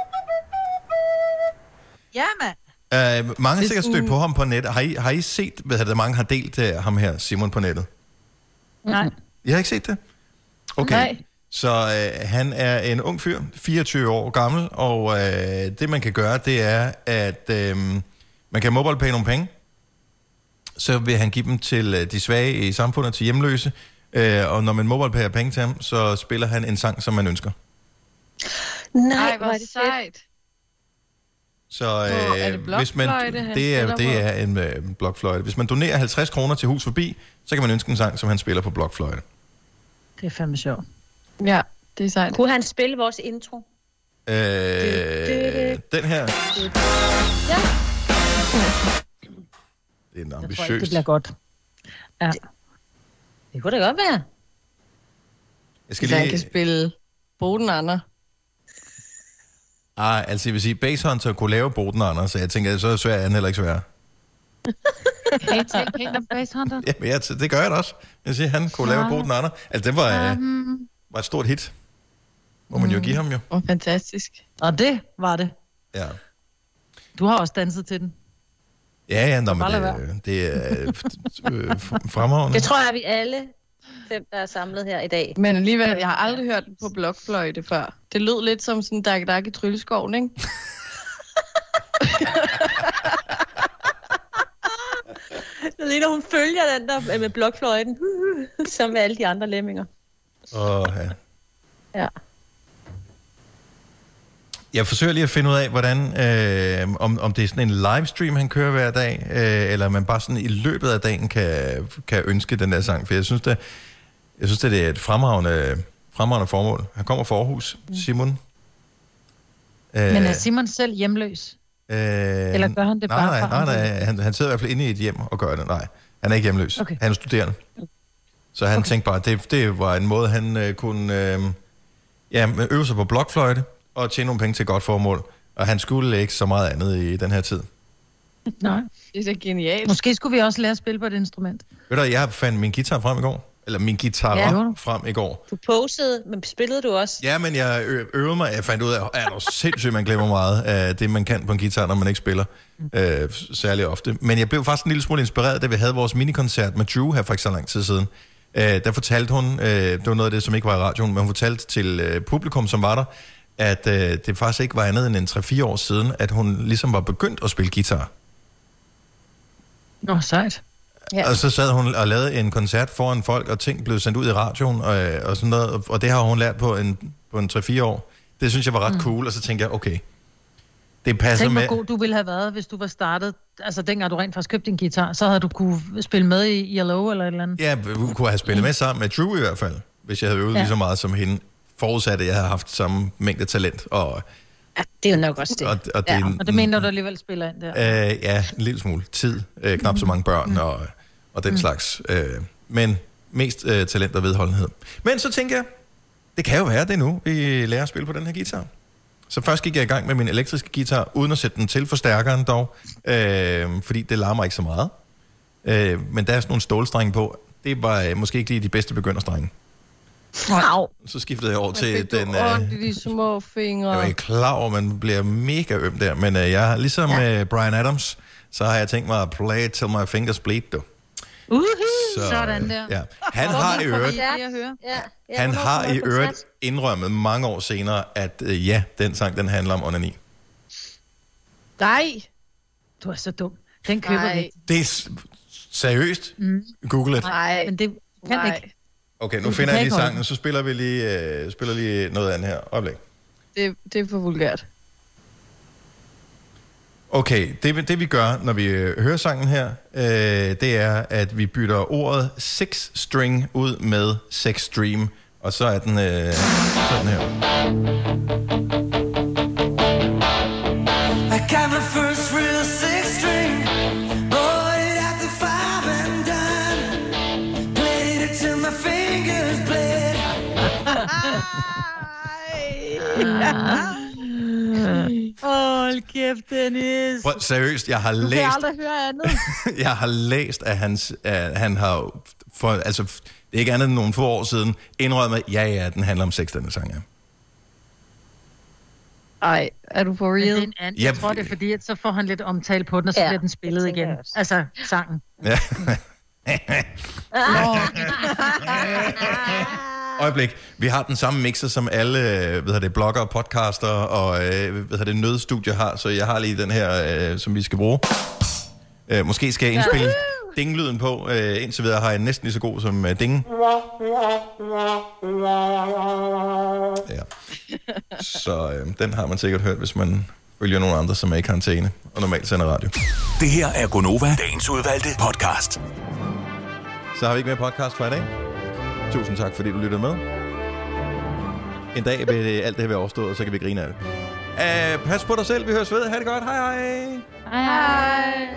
Ja, mand. Uh, mange har er sikkert stødt på ham på nettet. Har I, har I set, hvad det, mange har delt uh, ham her, Simon, på nettet? Nej. I har ikke set det? Okay. Nej. Så øh, han er en ung fyr, 24 år gammel, og øh, det man kan gøre, det er, at øh, man kan mobilepay nogle penge. Så vil han give dem til øh, de svage i samfundet, til hjemløse. Øh, og når man mobilepayer penge til ham, så spiller han en sang, som man ønsker. Nej, Ej, hvor sejt. Så Hvor er øh, det hvis man, det er, det er en øh, blokfløjte. Hvis man donerer 50 kroner til hus forbi, så kan man ønske en sang, som han spiller på blokfløjte. Det er fandme sjovt. Ja, det er sejt. Kunne han spille vores intro? Øh, den her, Ja. det er en Jeg tror ambitiøs. det bliver godt. Ja. Det kunne da godt være. Jeg skal Hvis han kan lige... spille Boden Andre. Ah, altså jeg vil sige, Base Hunter kunne lave Boden Anders, så jeg tænker, så er svært han heller ikke svær. Kan I tale pænt om Base Hunter? Ja, jeg, det gør jeg da også. Jeg siger, han kunne lave Ja. Boden Anders. Altså det var, øh, var et stort hit. Må man jo give ham jo. Åh, fantastisk. og det var det. Ja. Du har også danset til den. Ja, ja, nå, men lad det, det er øh, f- fremragende. Det tror jeg, vi alle fem, der er samlet her i dag. Men alligevel, jeg har aldrig hørt den på blokfløjte før. Det lød lidt som sådan Dak Dak i Trylleskoven, ikke? Det ligner, hun følger den der med blokfløjten, som med alle de andre lemminger. Åh, ja. Ja. Jeg forsøger lige at finde ud af, hvordan, øh, om, om det er sådan en livestream, han kører hver dag, øh, eller man bare sådan i løbet af dagen kan, kan ønske den der sang. For jeg synes, det, jeg synes, det er et fremragende, fremragende formål. Han kommer fra Aarhus, Simon. Øh, Men er Simon selv hjemløs? øh, eller gør han det nej, bare nej, nej, nej, han, han sidder i hvert fald inde i et hjem og gør det. Nej, han er ikke hjemløs. Okay. Han er studerende. Så han okay. tænkte bare, det, det var en måde, han øh, kunne øh, ja, øve sig på blokfløjte og tjene nogle penge til et godt formål. Og han skulle ikke så meget andet i den her tid. Nej. Det er genialt. Måske skulle vi også lære at spille på et instrument. Ved du, jeg fandt min guitar frem i går. Eller min guitar Ja. frem i går. Du posede, men spillede du også? Ja, men jeg ø- øvede mig. Jeg fandt ud af, at det sindssygt, man glemmer meget af det, man kan på en guitar, når man ikke spiller øh, særlig ofte. Men jeg blev faktisk en lille smule inspireret, da vi havde vores minikoncert med Drew her for ikke så lang tid siden. Øh, der fortalte hun, øh, det var noget af det, som ikke var i radioen, men hun fortalte til øh, publikum, som var der, at øh, det faktisk ikke var andet end en 3-4 år siden, at hun ligesom var begyndt at spille guitar. Nå, sejt. Ja. Og så sad hun og lavede en koncert foran folk, og ting blev sendt ud i radioen, og, og sådan noget, og- det har hun lært på en, på en 3-4 år. Det synes jeg var ret mm. cool, og så tænkte jeg, okay, det passer Tænk, med... hvor god du ville have været, hvis du var startet, altså dengang du rent faktisk købte din guitar, så havde du kunne spille med i Yellow eller et eller andet. Ja, hun kunne have spillet med sammen med Drew i hvert fald, hvis jeg havde øvet. Ja. lige så meget som hende. Forudsat, at jeg havde haft samme mængde talent. Og, Ja, det er jo nok også det. og, og det, Ja, og det mener du alligevel spiller ind der. Øh, ja, en lille smule tid. Øh, knap så mange børn og, og den mm. slags. Øh, men mest øh, talent og vedholdenhed. Men så tænker jeg, det kan jo være det nu, vi lærer at spille på den her guitar. Så først gik jeg i gang med min elektriske guitar, uden at sætte den til forstærkeren dog, øh, fordi det larmer ikke så meget. Øh, men der er sådan nogle stålstrenge på. Det var øh, måske ikke lige de bedste begynderstrenge. Wow. Så skiftede jeg over til den... ondt i de små fingre? Jeg var ikke klar over, man bliver mega øm der, men øh, jeg har ligesom ja. øh, Brian Adams, så har jeg tænkt mig at play it till my fingers bleed, du. Uhuh, Så, sådan der. Ja. Han har i øvrigt, er. Ja, han har i øvrigt indrømmet mange år senere, at øh, ja, den sang, den handler om onani. Nej. Du er så dum. Den køber Nej. vi. Det er seriøst. Mm. Google it. Nej. Men det kan Nej. ikke. Okay, nu finder jeg lige sangen, så spiller vi lige, øh, spiller lige noget andet her. Øjeblik. Det, det er for vulgært. Okay, det, det vi gør, når vi øh, hører sangen her, øh, det er, at vi bytter ordet six string ud med sex stream, og så er den øh, sådan her. Hold kæft, Dennis. Prøv, seriøst, jeg har Du kan læst, aldrig høre andet. jeg har læst, at hans, at han har, for, altså, det er ikke andet end nogle få år siden, indrømmet, ja, ja, den handler om sex, denne sang, ja. Ej, er du for Men det er real? en anden. Jeg tror, det er fordi, at så får han lidt omtale på den, og så Ja, bliver den spillet igen. Altså, sangen. Ja. Øjeblik. Vi har den samme mixer, som alle øh, hedder det, blogger, podcaster og øh, hedder det, nødstudier har, så jeg har lige den her, øh, som vi skal bruge. Måske skal jeg indspille dinglyden på. Indtil videre har jeg næsten lige så god som øh, ding. Ja. Så øh, den har man sikkert hørt, hvis man følger nogle andre, som er i karantæne og normalt sender radio. Det her er Gonova, dagens udvalgte podcast. Så har vi ikke mere podcast for i dag. Tusind tak, fordi du lyttede med. En dag vil det, alt det her være overstået, og så kan vi grine af det. Uh, pas på dig selv, vi høres ved. Ha' det godt. Hej hej. Hej.